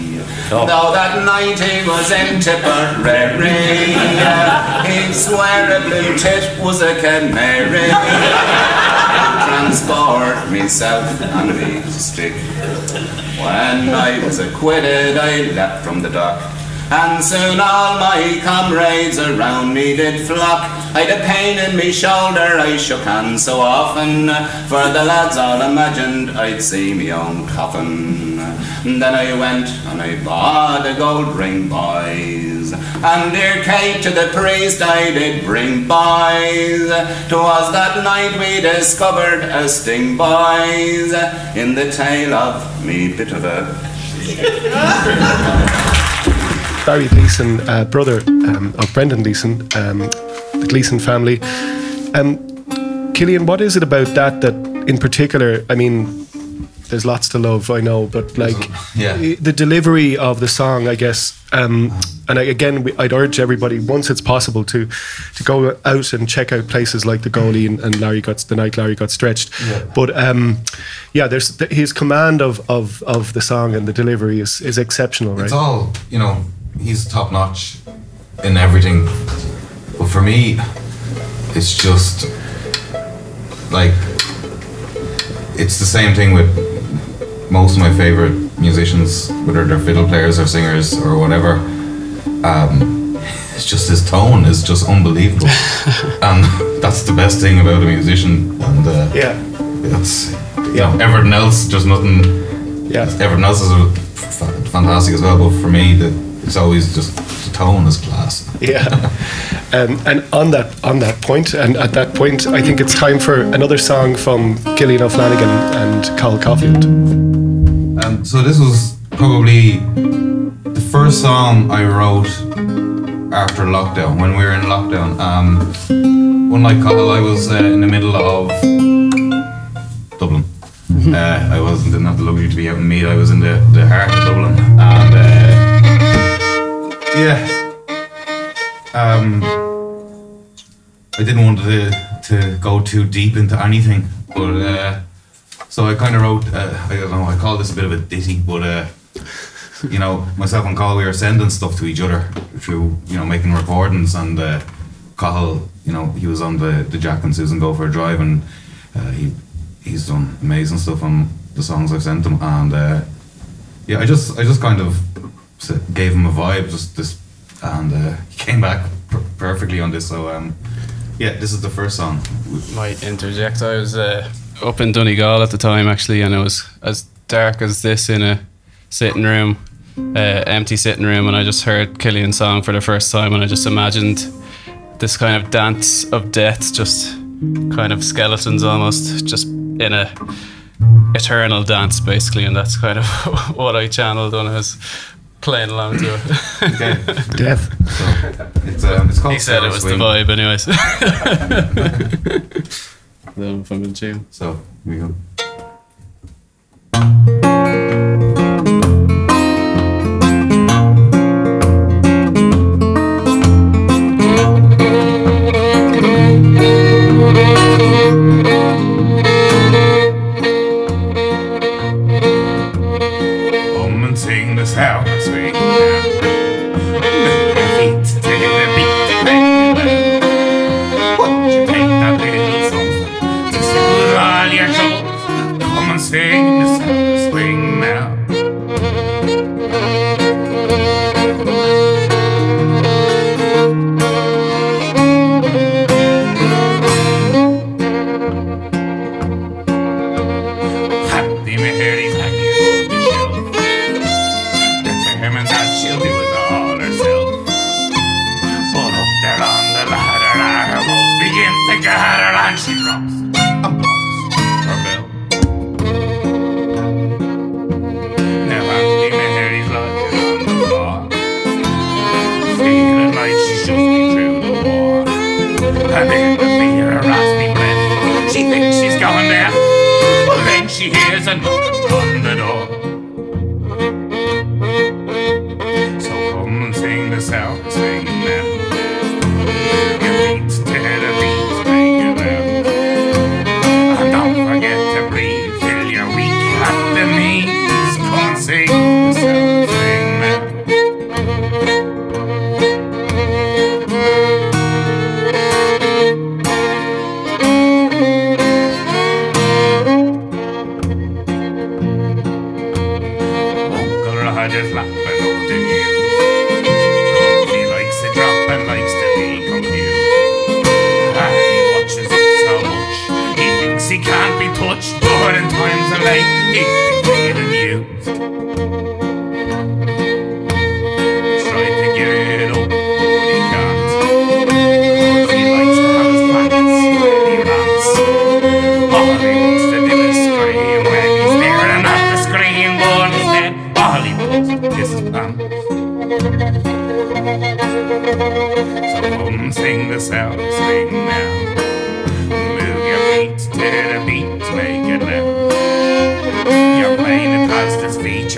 Oh. Though that night he was in Tipperary, [LAUGHS] he'd swear a blue tit was a canary. Transport myself and me stick. When I was acquitted, I leapt from the dock. And soon all my comrades around me did flock. I'd a pain in me shoulder, I shook hands so often, for the lads all imagined I'd see me own coffin. Then I went and I bought a gold ring, boys, and dear Kate to the priest I did bring, boys. 'Twas that night we discovered a sting, boys, in the tail of me bit of a [LAUGHS] [LAUGHS] Barry Gleeson, uh, brother um, of Brendan Gleeson, um, the Gleeson family. Um, Killian, what is it about that that, in particular, I mean, there's lots to love, I know, but like yeah. the delivery of the song, I guess, um, and I, again, we- I'd urge everybody once it's possible to to go out and check out places like the Góilín and, and Larry got the night Larry got stretched. But um, yeah, there's th- his command of, of of the song and the delivery is is exceptional, right? It's all, you know, he's top notch in everything. But for me, it's just like it's the same thing with most of my favorite musicians, whether they're fiddle players or singers or whatever. Um, it's just his tone is just unbelievable, [LAUGHS] and that's the best thing about a musician. And uh, yeah, it's you know everything else, just nothing yeah. everything else is fantastic as well, but for me, the, it's always just the tone is class. Yeah. Um, and on that on that point, and at that point, I think it's time for another song from Killian O'Flanagan and Cathal Caulfield. Um, so this was probably the first song I wrote after lockdown, when we were in lockdown. Um, one night, Cathal, I was uh, in the middle of Dublin. Uh, I wasn't didn't have the luxury to be out in Meath. I was in the, the heart of Dublin, and uh, yeah, um, I didn't want to to go too deep into anything, but uh, so I kind of wrote. Uh, I don't know. I call this a bit of a ditty, but uh, you know, myself and Cathal, we were sending stuff to each other through you know making recordings, and uh, Cathal, you know, he was on the the Jack and Susan Go for a Drive, and uh, he he's done amazing stuff on the songs I've sent him, and uh, yeah, I just I just kind of gave him a vibe, just this, and uh, he came back per- perfectly on this. So um, yeah, this is the first song. might interject. I was uh, up in Donegal at the time actually, and it was as dark as this in a sitting room, uh, empty sitting room, and I just heard Killian's song for the first time, and I just imagined this kind of dance of death, just kind of skeletons almost, just in a eternal dance basically, and that's kind of [LAUGHS] what I channeled when I was playing along to it. Okay, [LAUGHS] Death. so it's um, it's called. he said it Sarah was the Swing. vibe, anyways. Then if I'm in tune. So here we go.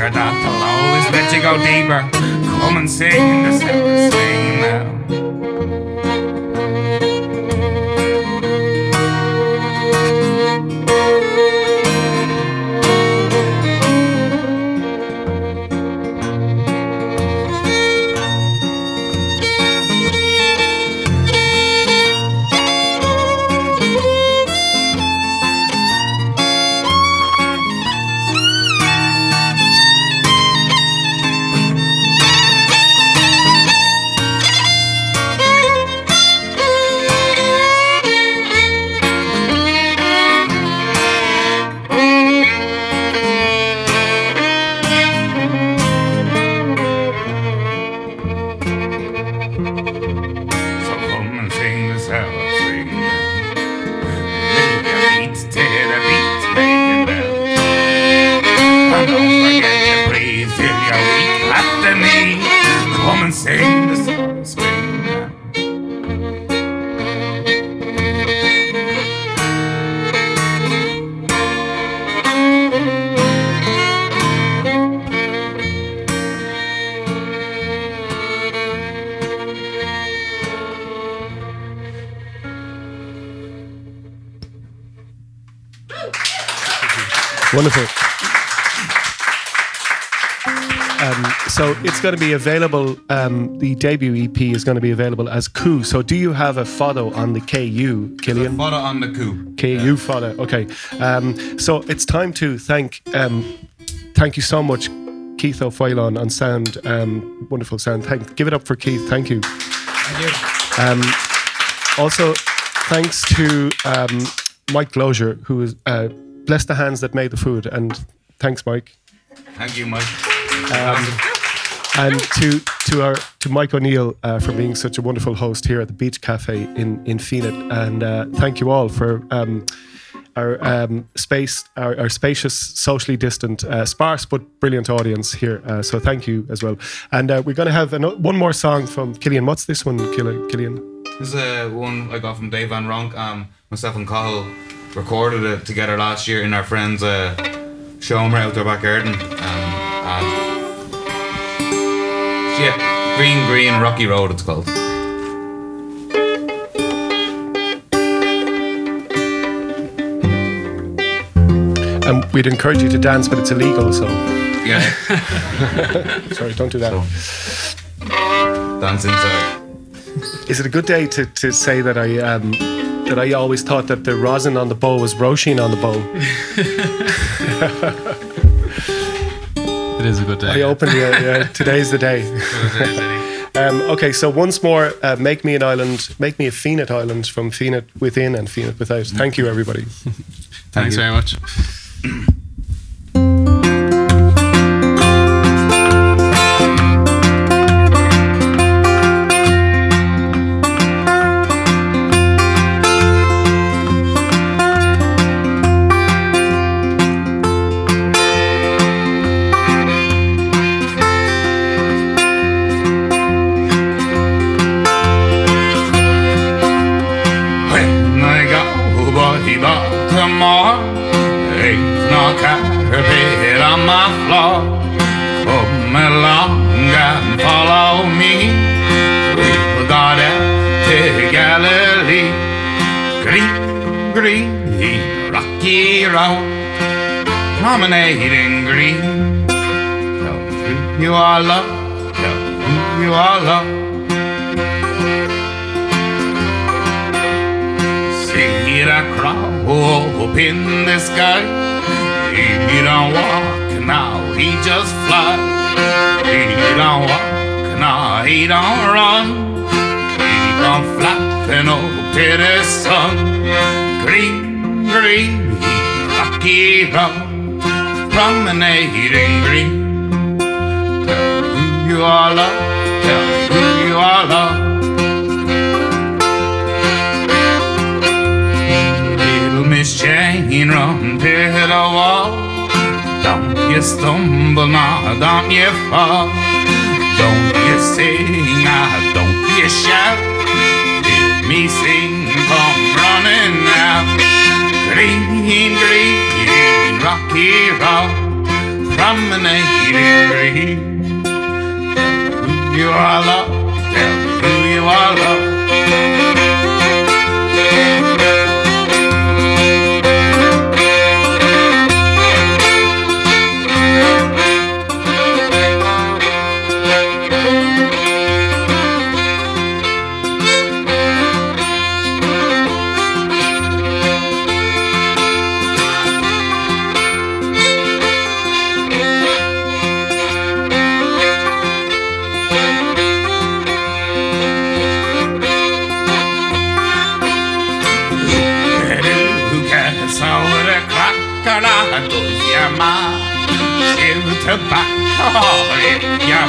That'll always let you go deeper. Come and sing in the sound swing going to be available. Um, the debut EP is going to be available as Coup. So do you have a photo on the KU, Killian? Photo on the coup. KU photo. Okay. Um, so it's time to thank. Um, thank you so much, Keith O'Failon on sound. Um, wonderful sound. Thank. Give it up for Keith. Thank you. Thank Um, also, thanks to um, Mike Glozier, who is uh, bless the hands that made the food, and thanks, Mike. Thank you, Mike. And to to our to Mike O'Neill uh, for being such a wonderful host here at the Beach Cafe in in Fenit, and uh, thank you all for. Um, our um, space, our, our spacious, socially distant, uh, sparse but brilliant audience here. Uh, so thank you as well. And uh, we're going to have ano- one more song from Killian. What's this one, Kill- Killian? This is uh, one I got from Dave Van Ronk. Um, myself and Cathal recorded it together last year in our friend's uh, showroom right out their back garden. Um, yeah, Green Green Rocky Road it's called. And we'd encourage you to dance, but it's illegal. So Yeah, [LAUGHS] sorry, don't do that. dance inside. Is it a good day to, to say that I um, that I always thought that the rosin on the bow was Roisin on the bow? [LAUGHS] It is a good day. I opened the uh, today's the day. [LAUGHS] [LAUGHS] Um, okay, so once more, uh, make me an island, make me a Fenit island from Fenit within and Fenit without. Thank you, everybody. [LAUGHS] Thanks you. very much. [CLEARS THROAT] Promenading green. Tell who you are love. Tell who you are love. See that crowd up in the sky. He don't walk now, he just flies. He don't walk now, he don't run. He come flapping up to the sun. Green, green, rocky road, promenading green. Tell me who you are, love. Tell me who you are, love. Little Miss Jane, run to the wall. Don't you stumble now, don't you fall. Don't you sing, ah, don't you shout. Hear me sing, come running now. Green, green, rocky road, promenading green. Tell me who you are, love. Tell me who you are, love.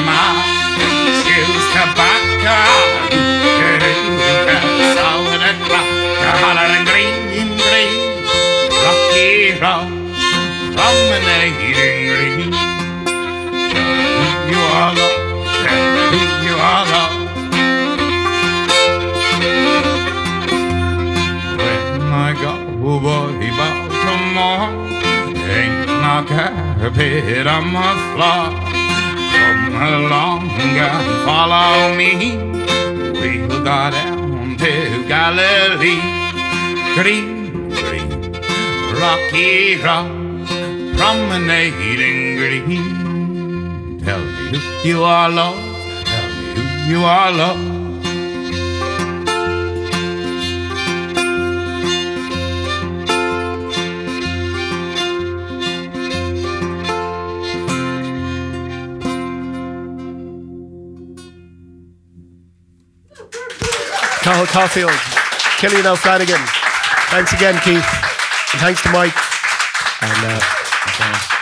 Ma Shoot tobacco. Lucas over the crocodile and green, green Rocky road Promenading green Tell me who you are who you are love When I by Baltimore, ain't no carpet on my floor. Along and follow me. We'll go down to Galilee. Green, green, rocky road, promenading green. Tell me who you are, love. Tell me who you are, love. Cathal Caulfield, Killian O'Flanagan. Thanks again, Keith. And thanks to Mike. And uh,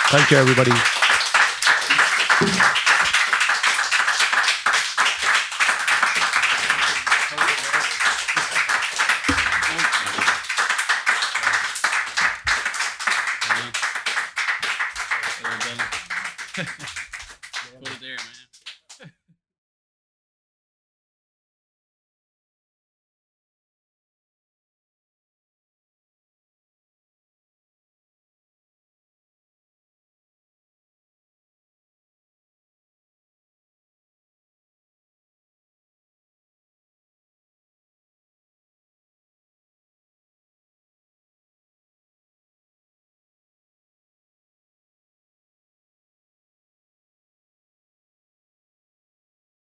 thank you, everybody.